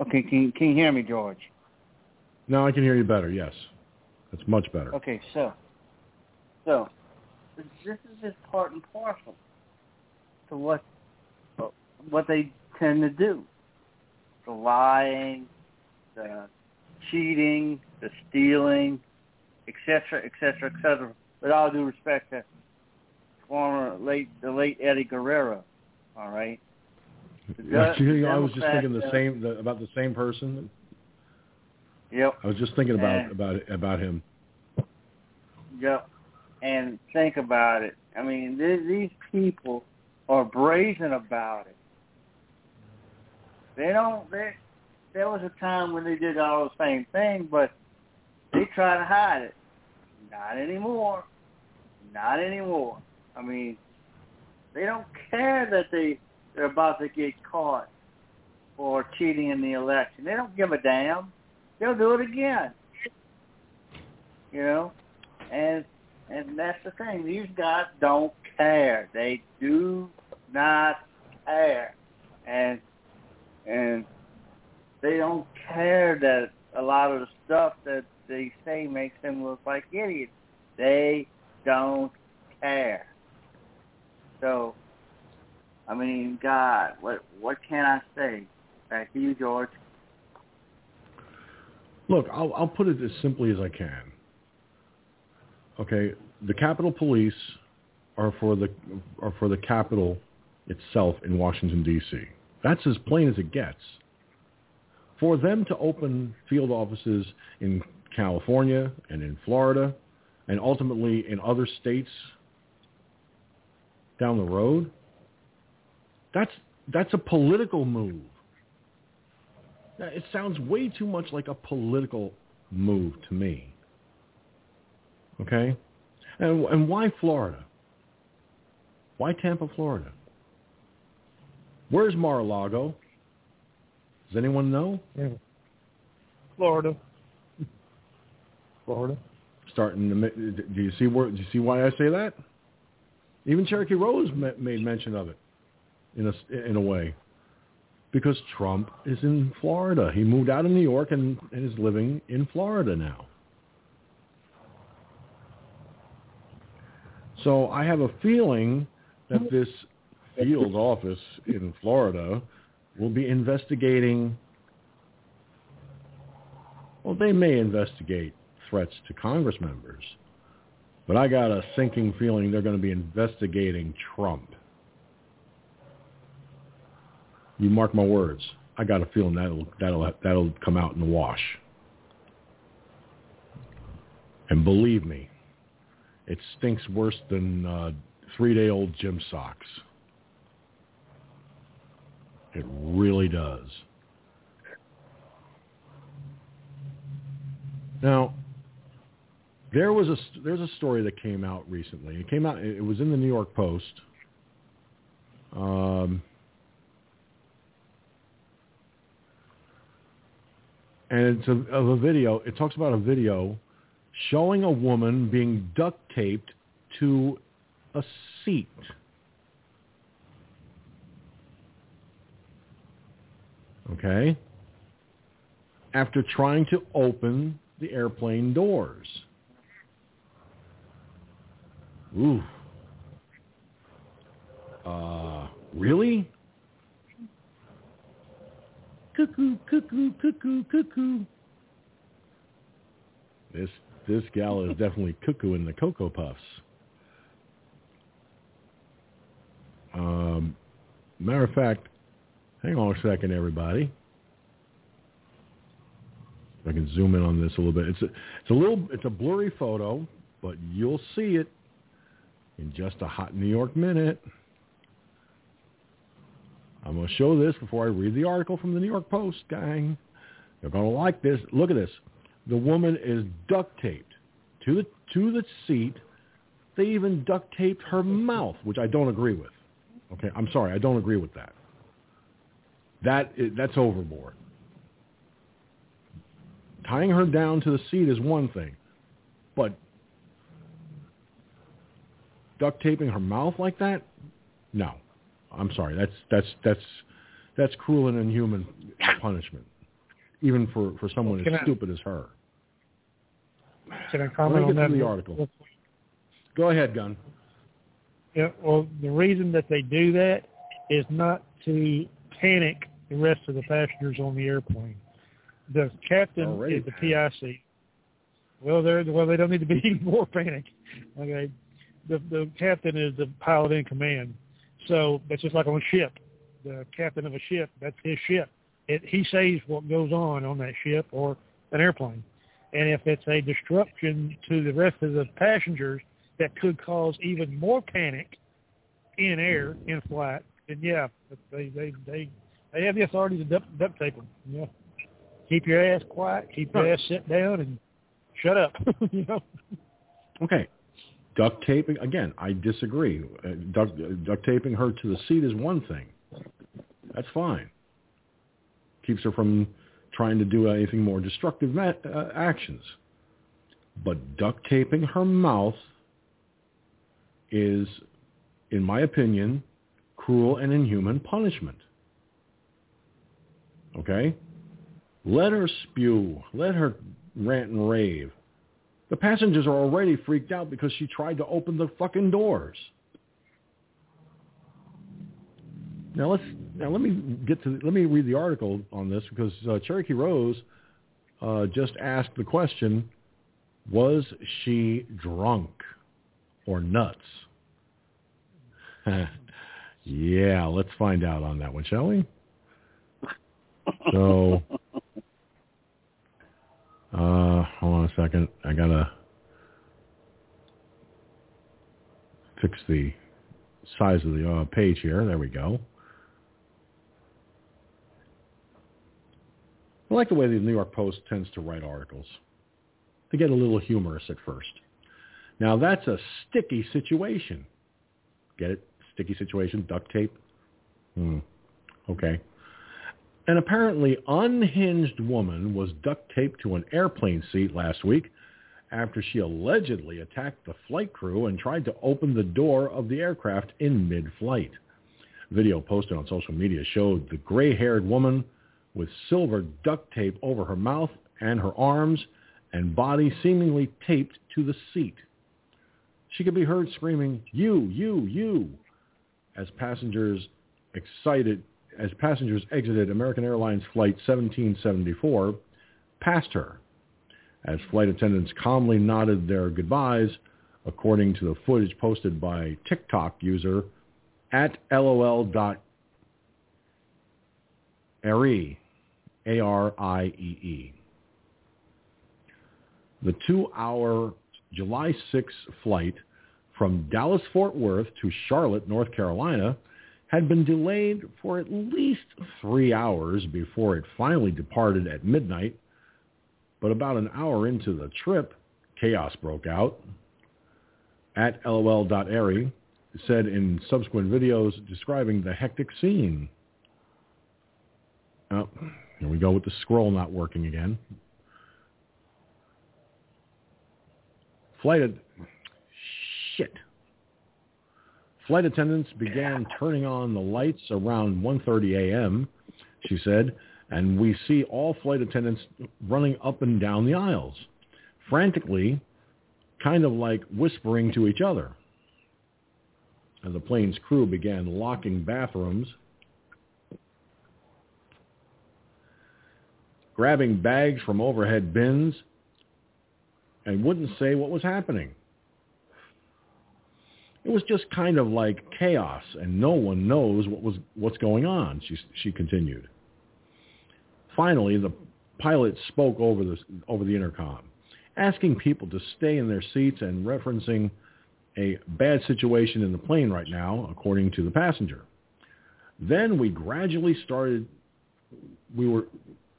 Okay, can can you hear me, George? No, I can hear you better. Yes, that's much better. Okay, so so this is just part and parcel to what what they tend to do. The lying, the cheating, the stealing, etc., etc., etc. With all due respect to former late the late Eddie Guerrero, all right. Actually, I was just thinking the same the, about the same person. Yep. I was just thinking about And- about about him. Yep. And think about it. I mean, th- these people are brazen about it. They don't. They, there was a time when they did all the same thing, but they try to hide it. Not anymore. Not anymore. I mean, they don't care that they they're about to get caught for cheating in the election. They don't give a damn. They'll do it again. You know, and and that's the thing. These guys don't care. They do not care, and and they don't care that a lot of the stuff that they say makes them look like idiots. They don't care. So, I mean, God, what what can I say? Back to you, George. Look, I'll, I'll put it as simply as I can. Okay, the Capitol Police are for the are for the Capitol itself in Washington D.C. That's as plain as it gets. for them to open field offices in California and in Florida and ultimately in other states down the road, that's that's a political move. It sounds way too much like a political move to me. Okay? And, and why Florida? Why Tampa, Florida? Where's Mar-a-Lago? Does anyone know? Yeah. Florida. Florida. Starting to, do you see where? Do you see why I say that? Even Cherokee Rose made mention of it, in a in a way, because Trump is in Florida. He moved out of New York and, and is living in Florida now. So I have a feeling that this field office in Florida will be investigating, well, they may investigate threats to Congress members, but I got a sinking feeling they're going to be investigating Trump. You mark my words. I got a feeling that'll that'll that'll come out in the wash. And believe me, it stinks worse than uh, three-day-old gym socks. It really does. Now, there was a there's a story that came out recently. It came out. It was in the New York Post. Um, and it's a, of a video. It talks about a video showing a woman being duct taped to a seat. Okay? After trying to open the airplane doors. Ooh. Uh, really? Cuckoo, cuckoo, cuckoo, cuckoo. This this gal is definitely cuckoo in the Cocoa Puffs. Um, matter of fact, hang on a second, everybody. If I can zoom in on this a little bit. It's a, it's a little, it's a blurry photo, but you'll see it in just a hot New York minute. I'm going to show this before I read the article from the New York Post, gang. You're going to like this. Look at this. The woman is duct taped to the to the seat. They even duct taped her mouth, which I don't agree with. Okay, I'm sorry, I don't agree with that. That that's overboard. Tying her down to the seat is one thing, but duct taping her mouth like that? No. I'm sorry. That's that's that's that's cruel and inhuman punishment, even for for someone as I, stupid as her. Can I comment on that? The article. Go ahead, Gun. Yeah. Well, the reason that they do that is not to panic the rest of the passengers on the airplane. The captain Already is the PIC. Well, they're well. They don't need to be any more panic. Okay. The the captain is the pilot in command. So that's just like on a ship. The captain of a ship, that's his ship. It, he says what goes on on that ship or an airplane. And if it's a disruption to the rest of the passengers that could cause even more panic in air, in flight, then yeah, they they they they have the authority to duct, duct tape them. Yeah, keep your ass quiet, keep your ass sit down, and shut up. you know. Okay, duct taping again i disagree. Uh, duct, duct taping her to the seat is one thing. That's fine. Keeps her from trying to do anything more destructive uh, actions. But duct taping her mouth is in my opinion cruel and inhuman punishment. Okay? Let her spew. Let her rant and rave the passengers are already freaked out because she tried to open the fucking doors. Now let's now let me get to let me read the article on this because uh, Cherokee Rose uh, just asked the question: Was she drunk or nuts? yeah, let's find out on that one, shall we? So uh, hold on a second. I gotta fix the size of the uh, page here. There we go. I like the way the New York Post tends to write articles. They get a little humorous at first. Now that's a sticky situation. Get it? Sticky situation, duct tape. Hmm. Okay. An apparently unhinged woman was duct taped to an airplane seat last week after she allegedly attacked the flight crew and tried to open the door of the aircraft in mid-flight. Video posted on social media showed the gray-haired woman with silver duct tape over her mouth and her arms and body seemingly taped to the seat. She could be heard screaming, you, you, you, as passengers excited, as passengers exited American Airlines Flight 1774 past her, as flight attendants calmly nodded their goodbyes, according to the footage posted by TikTok user at lol.arie, A-R-I-E-E. The two-hour July 6 flight from Dallas-Fort Worth to Charlotte, North Carolina, had been delayed for at least three hours before it finally departed at midnight. But about an hour into the trip, chaos broke out. At lol.airy said in subsequent videos describing the hectic scene. Oh, here we go with the scroll not working again. Flight shit. Flight attendants began turning on the lights around 1:30 a.m., she said, and we see all flight attendants running up and down the aisles, frantically, kind of like whispering to each other. And the plane's crew began locking bathrooms, grabbing bags from overhead bins, and wouldn't say what was happening. It was just kind of like chaos, and no one knows what was what's going on. She she continued. Finally, the pilot spoke over the over the intercom, asking people to stay in their seats and referencing a bad situation in the plane right now, according to the passenger. Then we gradually started. We were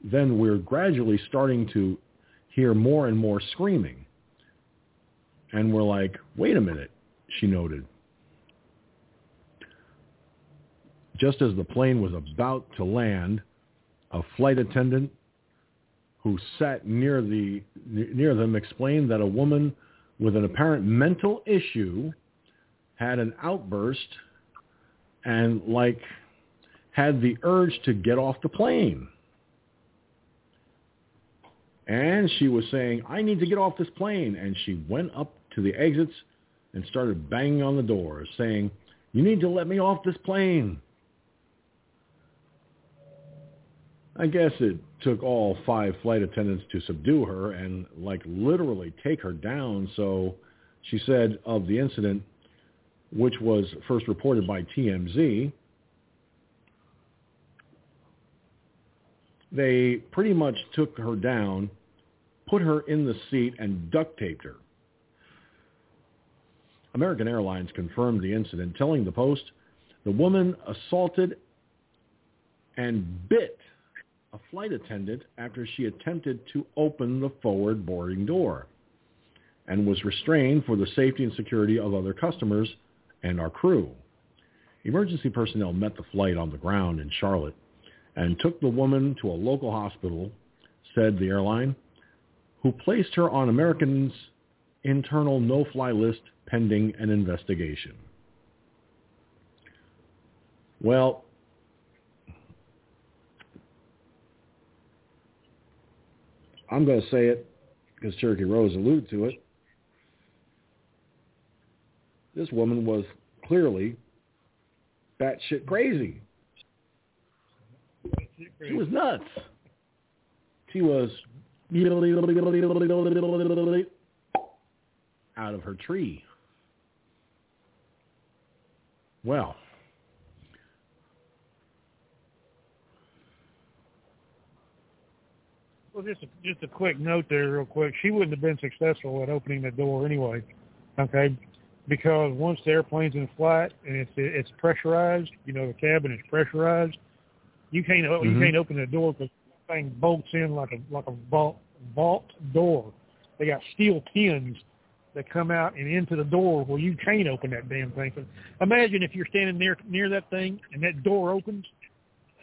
then we're gradually starting to hear more and more screaming. And we're like, wait a minute, she noted. Just as the plane was about to land, a flight attendant who sat near the near them explained that a woman with an apparent mental issue had an outburst and like had the urge to get off the plane. And she was saying, I need to get off this plane. And she went up to the exits and started banging on the doors, saying, you need to let me off this plane. I guess it took all five flight attendants to subdue her and like literally take her down. So she said of the incident, which was first reported by TMZ, they pretty much took her down, put her in the seat, and duct taped her. American Airlines confirmed the incident, telling the Post the woman assaulted and bit a flight attendant after she attempted to open the forward boarding door and was restrained for the safety and security of other customers and our crew. Emergency personnel met the flight on the ground in Charlotte and took the woman to a local hospital, said the airline, who placed her on American's internal no-fly list pending an investigation. Well, I'm going to say it because Cherokee Rose alluded to it. This woman was clearly batshit crazy. She was nuts. She was out of her tree. Well, Well, just a, just a quick note there, real quick. She wouldn't have been successful at opening the door anyway. Okay, because once the airplane's in flight and it's it's pressurized, you know the cabin is pressurized. You can't mm-hmm. you can't open the door because the thing bolts in like a like a vault vault door. They got steel pins that come out and into the door where you can't open that damn thing. So imagine if you're standing near near that thing and that door opens,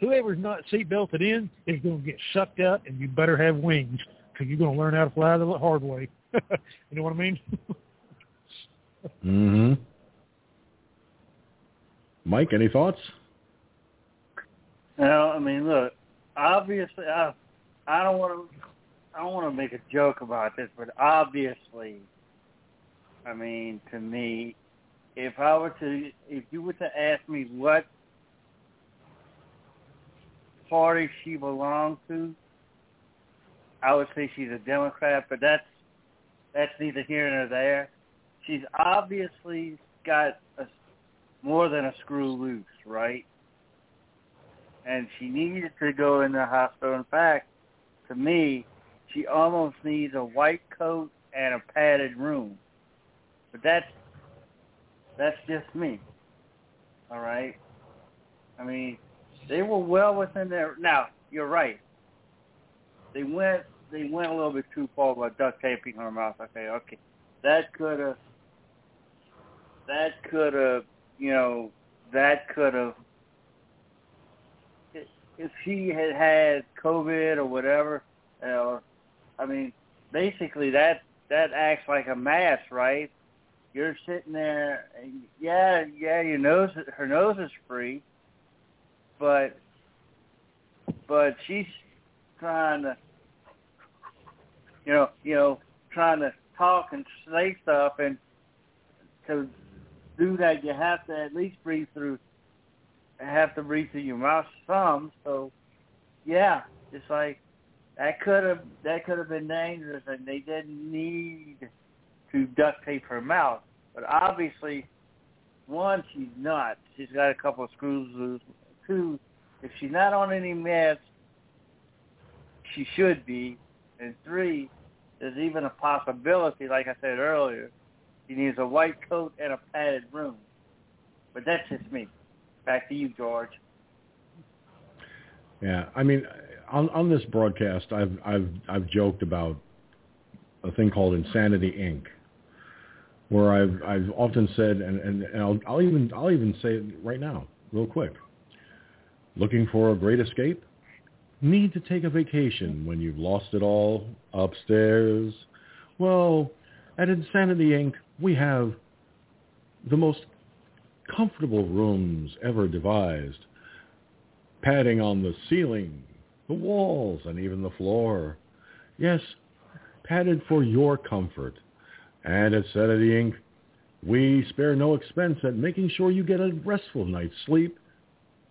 whoever's not seat belted in is going to get sucked up, and you better have wings because you're going to learn how to fly the hard way. you know what I mean? mhm. Mike, any thoughts? No, I mean, look. Obviously, I I don't want to I don't want to make a joke about this, but obviously, I mean, to me, if I were to, if you were to ask me what party she belongs to, I would say she's a Democrat, but that's that's neither here nor there. She's obviously got a, more than a screw loose, right? And she needed to go in the hospital. In fact, to me, she almost needs a white coat and a padded room. But that's that's just me. All right. I mean, they were well within their. Now you're right. They went they went a little bit too far by duct taping her mouth. Okay, okay, that could have that could have you know that could have if she had had COVID or whatever. Uh, I mean, basically that that acts like a mask, right? You're sitting there, and yeah, yeah, your nose, her nose is free, but but she's trying to, you know, you know, trying to talk and say stuff, and to do that, you have to at least breathe through, have to breathe through your mouth some. So, yeah, it's like that could have that could have been dangerous, and they didn't need to duct tape her mouth. But obviously, one, she's not. She's got a couple of screws loose. Two, if she's not on any meds, she should be. And three, there's even a possibility, like I said earlier, she needs a white coat and a padded room. But that's just me. Back to you, George. Yeah, I mean, on on this broadcast, I've I've I've joked about a thing called Insanity Inc where I've I've often said, and, and, and I'll, I'll even I'll even say it right now, real quick. Looking for a great escape? Need to take a vacation when you've lost it all upstairs? Well, at Insanity Inc., we have the most comfortable rooms ever devised. Padding on the ceiling, the walls, and even the floor. Yes, padded for your comfort and at Sanity Inc., we spare no expense at making sure you get a restful night's sleep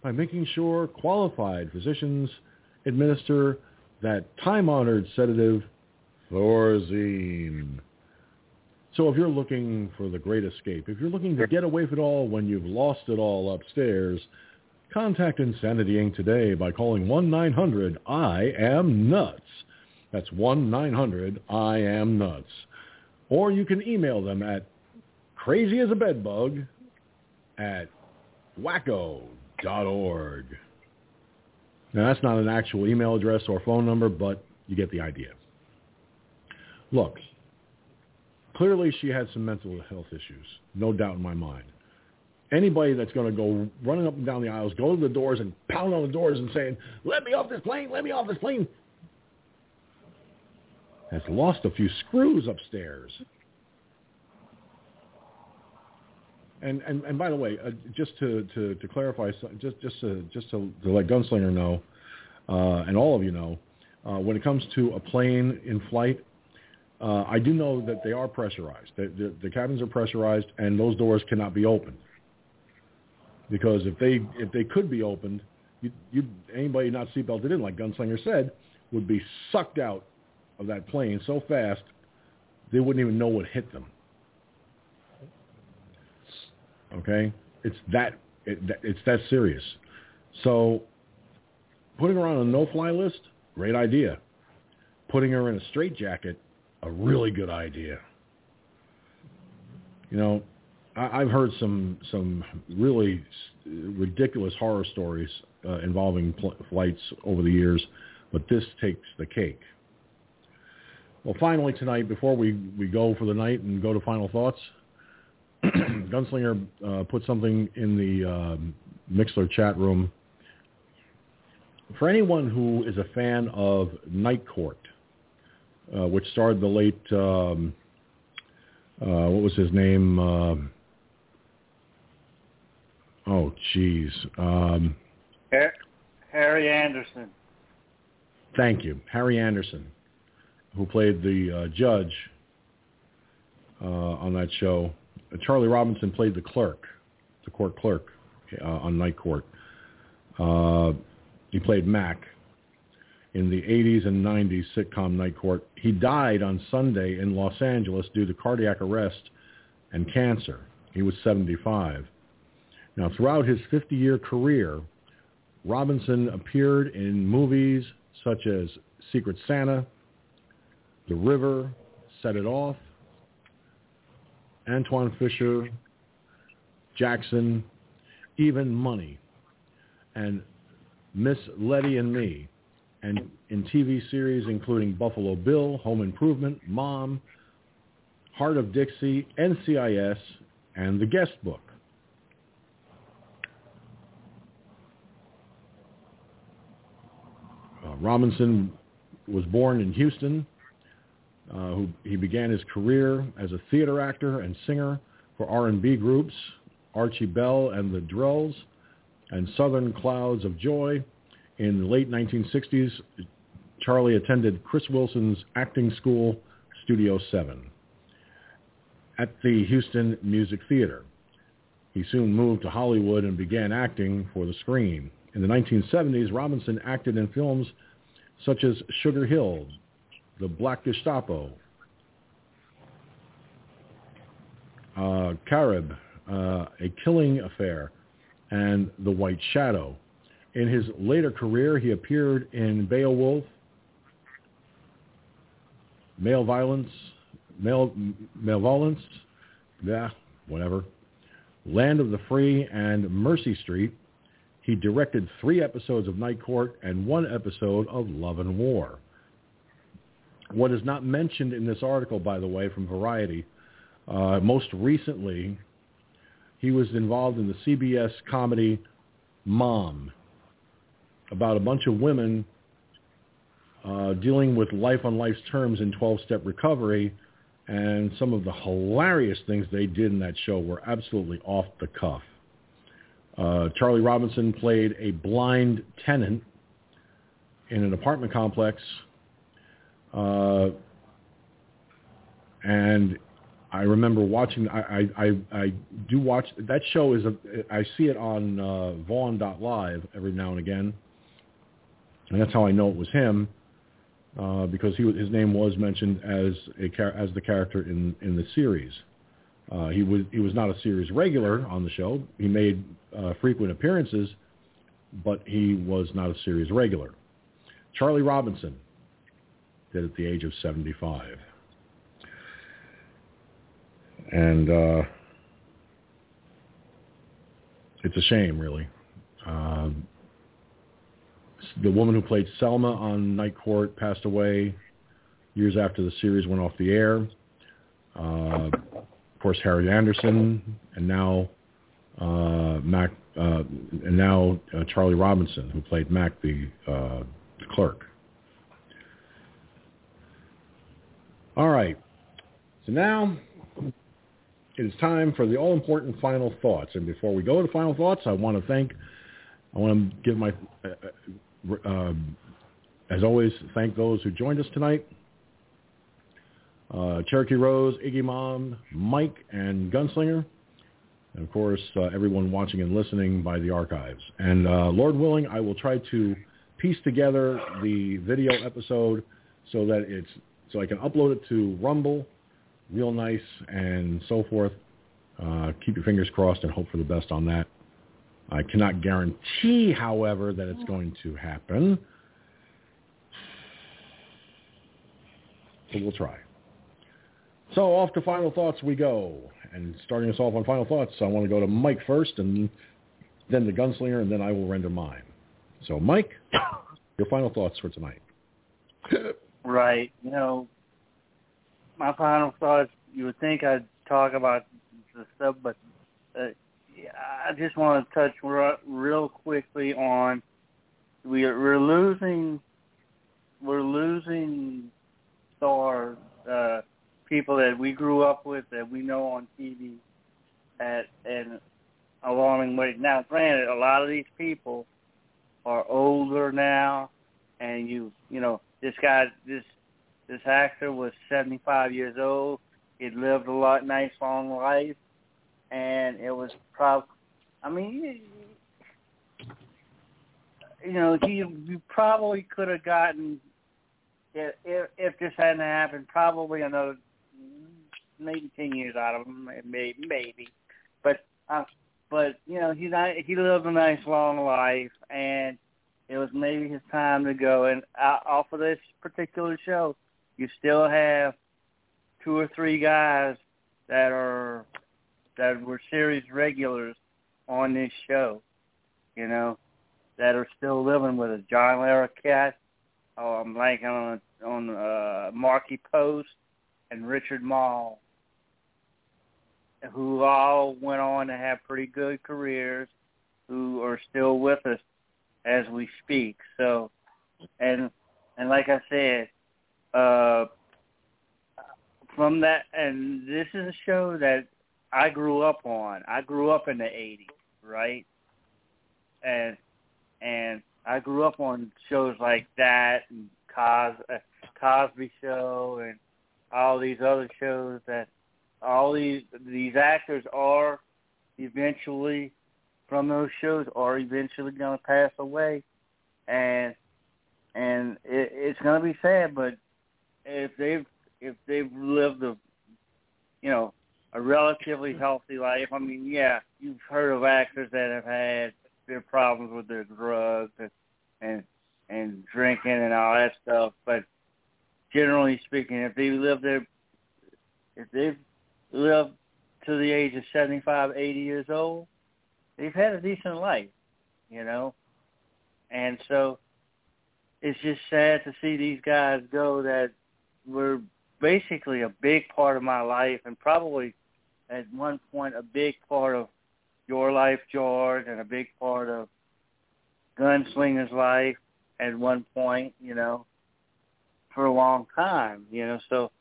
by making sure qualified physicians administer that time-honored sedative, Thorazine. So if you're looking for the great escape, if you're looking to get away from it all when you've lost it all upstairs, contact Insanity Inc. today by calling 1-900-I-AM-NUTS. That's 1-900-I-AM-NUTS. Or you can email them at crazyasabedbug at wacko.org. Now, that's not an actual email address or phone number, but you get the idea. Look, clearly she had some mental health issues, no doubt in my mind. Anybody that's going to go running up and down the aisles, go to the doors and pound on the doors and saying, let me off this plane, let me off this plane, has lost a few screws upstairs. And and, and by the way, uh, just to, to, to clarify, just just to just to, to let Gunslinger know, uh, and all of you know, uh, when it comes to a plane in flight, uh, I do know that they are pressurized. The, the, the cabins are pressurized, and those doors cannot be opened. Because if they if they could be opened, you, you anybody not seatbelted in, like Gunslinger said, would be sucked out of that plane so fast they wouldn't even know what hit them. Okay, it's that it, it's that serious. So putting her on a no-fly list, great idea. Putting her in a straitjacket, a really good idea. You know, I, I've heard some some really ridiculous horror stories uh, involving pl- flights over the years, but this takes the cake. Well, finally tonight, before we, we go for the night and go to final thoughts, Gunslinger uh, put something in the um, Mixlr chat room. For anyone who is a fan of Night Court, uh, which starred the late, um, uh, what was his name? Uh, oh, jeez. Um, Harry Anderson. Thank you. Harry Anderson, who played the uh, judge uh, on that show. Charlie Robinson played the clerk, the court clerk uh, on Night Court. Uh, he played Mac in the 80s and 90s sitcom Night Court. He died on Sunday in Los Angeles due to cardiac arrest and cancer. He was 75. Now, throughout his 50-year career, Robinson appeared in movies such as Secret Santa, The River, Set It Off, Antwone Fisher, Jackson, even Money, and Miss Lettie and Me, and in TV series including Buffalo Bill, Home Improvement, Mom, Hart of Dixie, NCIS, and The Guest Book. Uh, Robinson was born in Houston. Uh, who, he began his career as a theater actor and singer for R&B groups Archie Bell and the Drells and Southern Clouds of Joy. In the late 1960s, Charlie attended Chris Wilson's acting school, Studio 7, at the Houston Music Theater. He soon moved to Hollywood and began acting for the screen. In the 1970s, Robinson acted in films such as Sugar Hill, The Black Gestapo, uh, Carib, uh, A Killing Affair, and The White Shadow. In his later career, he appeared in Beowulf, Male Violence, Male, male Violence, yeah, whatever, Land of the Free, and Mercy Street. He directed three episodes of Night Court and one episode of Love and War. What is not mentioned in this article, by the way, from Variety, uh, most recently, he was involved in the CBS comedy Mom, about a bunch of women uh, dealing with life on life's terms in 12-step recovery, and some of the hilarious things they did in that show were absolutely off the cuff. Uh, Charlie Robinson played a blind tenant in an apartment complex, uh, and I remember watching. I, I I do watch that show. Is a I see it on uh, Vaughn.live every now and again, and that's how I know it was him, uh, because he his name was mentioned as a as the character in in the series. Uh, he was he was not a series regular on the show. He made uh, frequent appearances, but he was not a series regular. Charlie Robinson did at the age of 75. And uh, it's a shame, really. Uh, the woman who played Selma on Night Court passed away years after the series went off the air. Uh, of course, Harry Anderson, and now uh, Mac, uh, and now uh, Charlie Robinson, who played Mac, the, uh, the clerk. All right. So now it is time for the all-important final thoughts. And before we go to final thoughts, I want to thank, I want to give my, uh, uh, as always, thank those who joined us tonight. Uh, Cherokee Rose, Iggy Mom, Mike, and Gunslinger. And of course, uh, everyone watching and listening by the archives. And uh, Lord willing, I will try to piece together the video episode so that it's so I can upload it to Rumble, real nice, and so forth. Uh, keep your fingers crossed and hope for the best on that. I cannot guarantee, however, that it's going to happen. But we'll try. So off to final thoughts we go. And starting us off on final thoughts, I want to go to Mike first and then the gunslinger, and then I will render mine. So Mike, your final thoughts for tonight. right. You know, my final thoughts, you would think I'd talk about the stuff, but uh, I just want to touch real, quickly on we are, we're losing we're losing stars, uh, people that we grew up with that we know on TV at an alarming rate. Now, granted, a lot of these people are older now, and you you know this guy this this actor was 75 years old. He'd lived a lot nice long life, and it was prob. I mean, you know, he you probably could have gotten if, if if this hadn't happened, probably another maybe ten years out of him, maybe maybe, but uh, but you know he he lived a nice long life, and it was maybe his time to go. And off of this particular show, you still have two or three guys that are that were series regulars on this show, you know, that are still living with us. John Larroquette, oh, I'm blanking on on uh, Markie Post and Richard Moll, who all went on to have pretty good careers, who are still with us as we speak. So, and and like I said, uh, from that, and this is a show that I grew up on. I grew up in the '80s, right? And and I grew up on shows like that and Cos Cosby Show and all these other shows that all these these actors are eventually from those shows are eventually going to pass away, and and it, it's going to be sad. But if they've if they've lived a you know a relatively healthy life, I mean, yeah, you've heard of actors that have had their problems with their drugs and and and drinking and all that stuff. But generally speaking, if they live there, if they've lived to the age of seventy-five, eighty years old, they've had a decent life, you know. And so it's just sad to see these guys go that were basically a big part of my life and probably at one point a big part of your life, George, and a big part of Gunslinger's life at one point, you know, for a long time, you know. So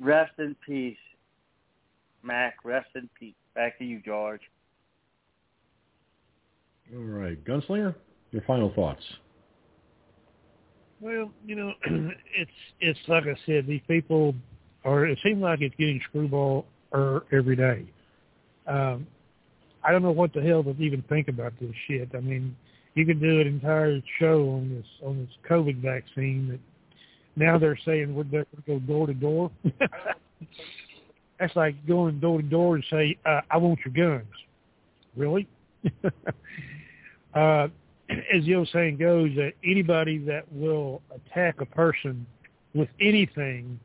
rest in peace, Mac. Rest in peace. Back to you, George. All right, Gunslinger, your final thoughts. Well, you know, it's it's like I said, these people are. It seems like it's getting screwball er, every day. Um, I don't know what the hell to even think about this shit. I mean, you could do an entire show on this on this COVID vaccine that now they're saying we're going to go door to door. That's like going door to door and say, uh, "I want your guns." Really? uh, as the old saying goes, that anybody that will attack a person with anything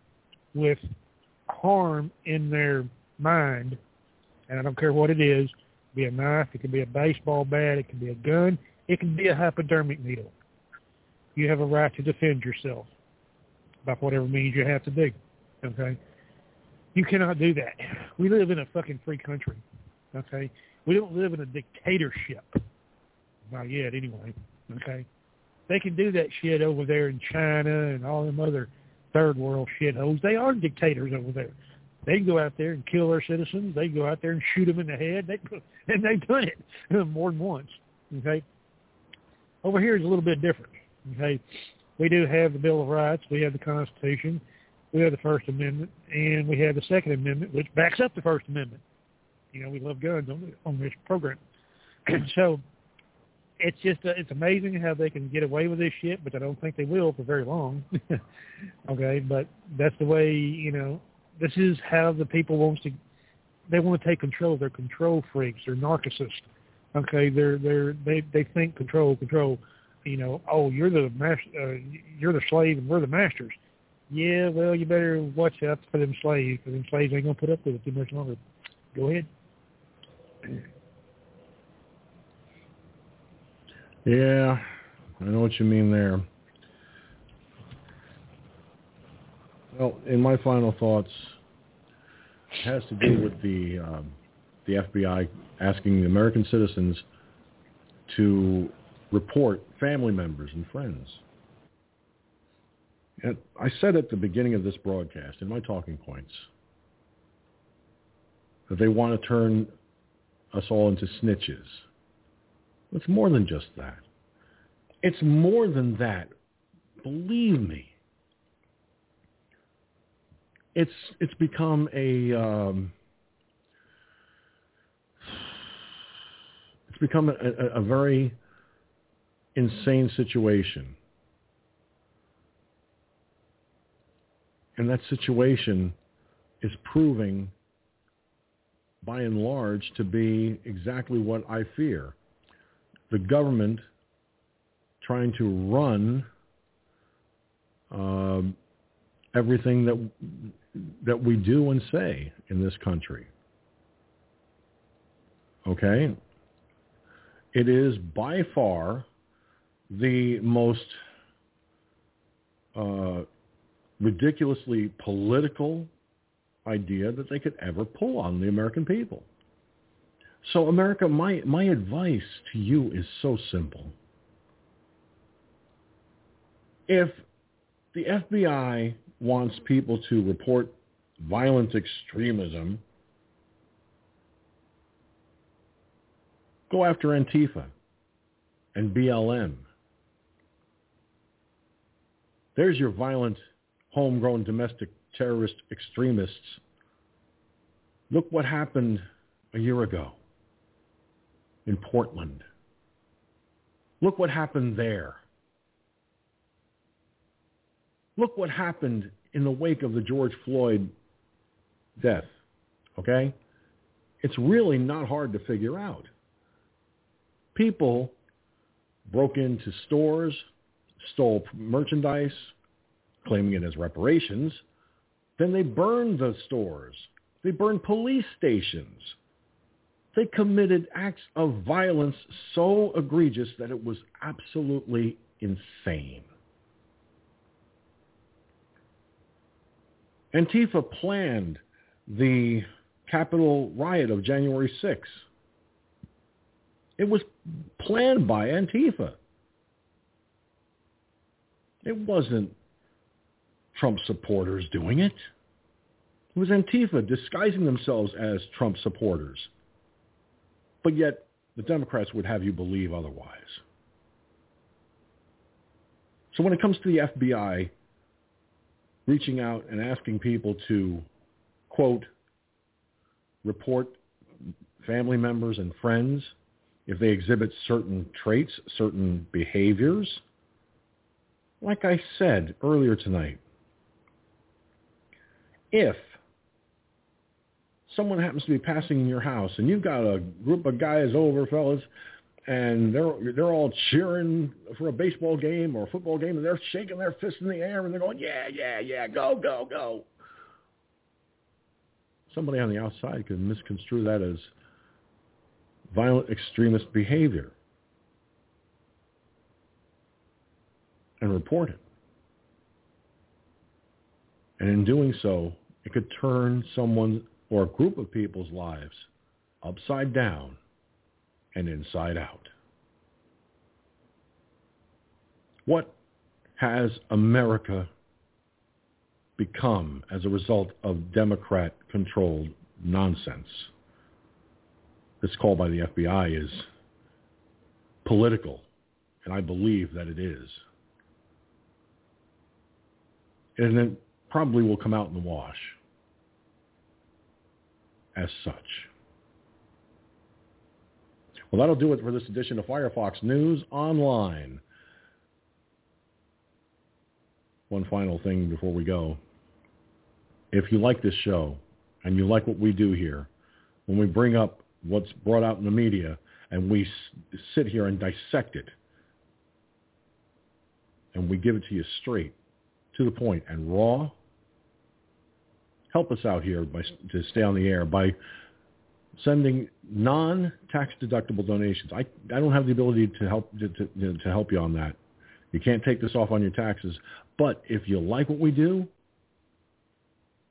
with harm in their mind, and I don't care what it is, it be a knife, it could be a baseball bat, it could be a gun, it can be a hypodermic needle. You have a right to defend yourself by whatever means you have to do. Okay? You cannot do that. We live in a fucking free country. Okay? We don't live in a dictatorship. Not yet, anyway. Okay? They can do that shit over there in China and all them other third world shitholes. They are dictators over there. They go out there and kill their citizens. They go out there and shoot them in the head. They and they've done it more than once. Okay, over here is a little bit different. Okay, we do have the Bill of Rights, we have the Constitution, we have the First Amendment, and we have the Second Amendment, which backs up the First Amendment. You know, we love guns on, on this program. so it's just uh, it's amazing how they can get away with this shit, but I don't think they will for very long. okay, but that's the way you know. This is how the people wants to. They want to take control. They're control freaks. They're narcissists. Okay, they're they're they they think control control. You know, oh, you're the master, uh, you're the slave, and we're the masters. Yeah, well, you better watch out for them slaves, because them slaves ain't gonna put up with it too much longer. Go ahead. Yeah, I know what you mean there. Well, in my final thoughts, it has to do with the um, the FBI asking the American citizens to report family members and friends. And I said at the beginning of this broadcast, in my talking points, that they want to turn us all into snitches. It's more than just that. It's more than that. Believe me. It's it's become a um, it's become a, a, a very insane situation. And that situation is proving by and large to be exactly what I fear. The government trying to run um, everything that that we do and say in this country. Okay? It is by far the most uh, ridiculously political idea that they could ever pull on the American people. So America, my, my advice to you is so simple. If the FBI wants people to report violent extremism, go after Antifa and BLM. There's your violent, homegrown domestic terrorist extremists. Look what happened a year ago in Portland. Look what happened there. Look what happened in the wake of the George Floyd death. Okay? It's really not hard to figure out. People broke into stores, stole merchandise, claiming it as reparations. Then they burned the stores. They burned police stations. They committed acts of violence so egregious that it was absolutely insane. Antifa planned the Capitol riot of January 6th. It was planned by Antifa. It wasn't Trump supporters doing it. It was Antifa disguising themselves as Trump supporters. But yet the Democrats would have you believe otherwise. So when it comes to the FBI reaching out and asking people to, quote, report family members and friends if they exhibit certain traits, certain behaviors, like I said earlier tonight, if someone happens to be passing in your house and you've got a group of guys over, fellas, and they're they're all cheering for a baseball game or a football game and they're shaking their fists in the air and they're going, yeah, yeah, yeah, go, go, go. Somebody on the outside could misconstrue that as violent extremist behavior and report it. And in doing so, it could turn someone or a group of people's lives upside down and inside out. What has America become as a result of Democrat-controlled nonsense? This call by the FBI is political, and I believe that it is. And it probably will come out in the wash as such. Well, that'll do it for this edition of Firefox News Online. One final thing before we go. If you like this show and you like what we do here, when we bring up what's brought out in the media and we sit here and dissect it and we give it to you straight to the point and raw. Help us out here by, to stay on the air by sending non-tax deductible donations. I, I don't have the ability to help to, to, to help you on that. You can't take this off on your taxes. But if you like what we do,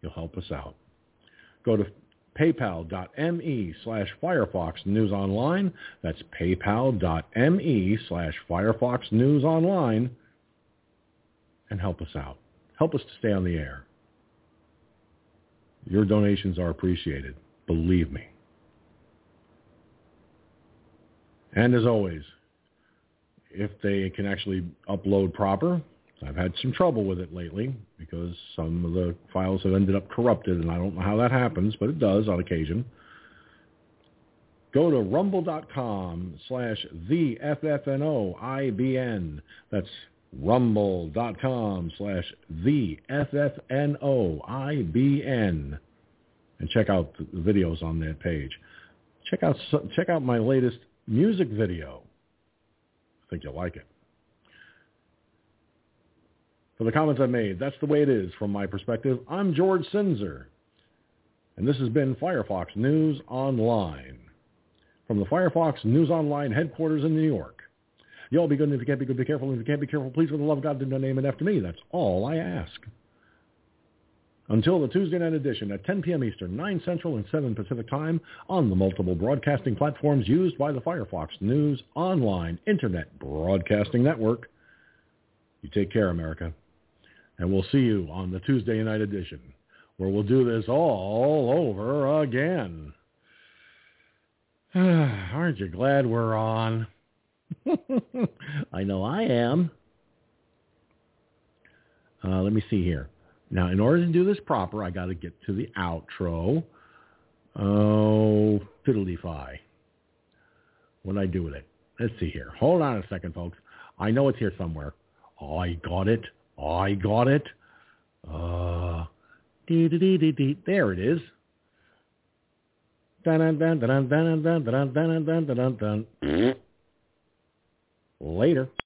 you'll help us out. Go to paypal.me slash Firefox News Online. That's paypal.me slash Firefox News Online. And help us out. Help us to stay on the air. Your donations are appreciated. Believe me. And as always, if they can actually upload proper, I've had some trouble with it lately because some of the files have ended up corrupted, and I don't know how that happens, but it does on occasion. Go to rumble.com slash the. That's rumble.com slash the FFNOIBN. And check out the videos on that page. Check out, check out my latest music video. I think you'll like it. For the comments I made, that's the way it is from my perspective. I'm George Sinzer, and this has been Firefox News Online. From the Firefox News Online headquarters in New York. You all be good, and if you can't be good, be careful. And if you can't be careful, please, for the love of God, do not name it after me. That's all I ask. Until the Tuesday night edition at 10 p.m. Eastern, 9 Central, and 7 Pacific Time on the multiple broadcasting platforms used by the Firefox News Online Internet Broadcasting Network. You take care, America. And we'll see you on the Tuesday night edition, where we'll do this all over again. Aren't you glad we're on? I know I am. Uh, let me see here. Now, in order to do this proper, I got to get to the outro. Oh, fiddly-fi. What I do with it? Let's see here. Hold on a second, folks. I know it's here somewhere. I got it. I got it. Uh, dee, dee, dee, dee, there it is. Later.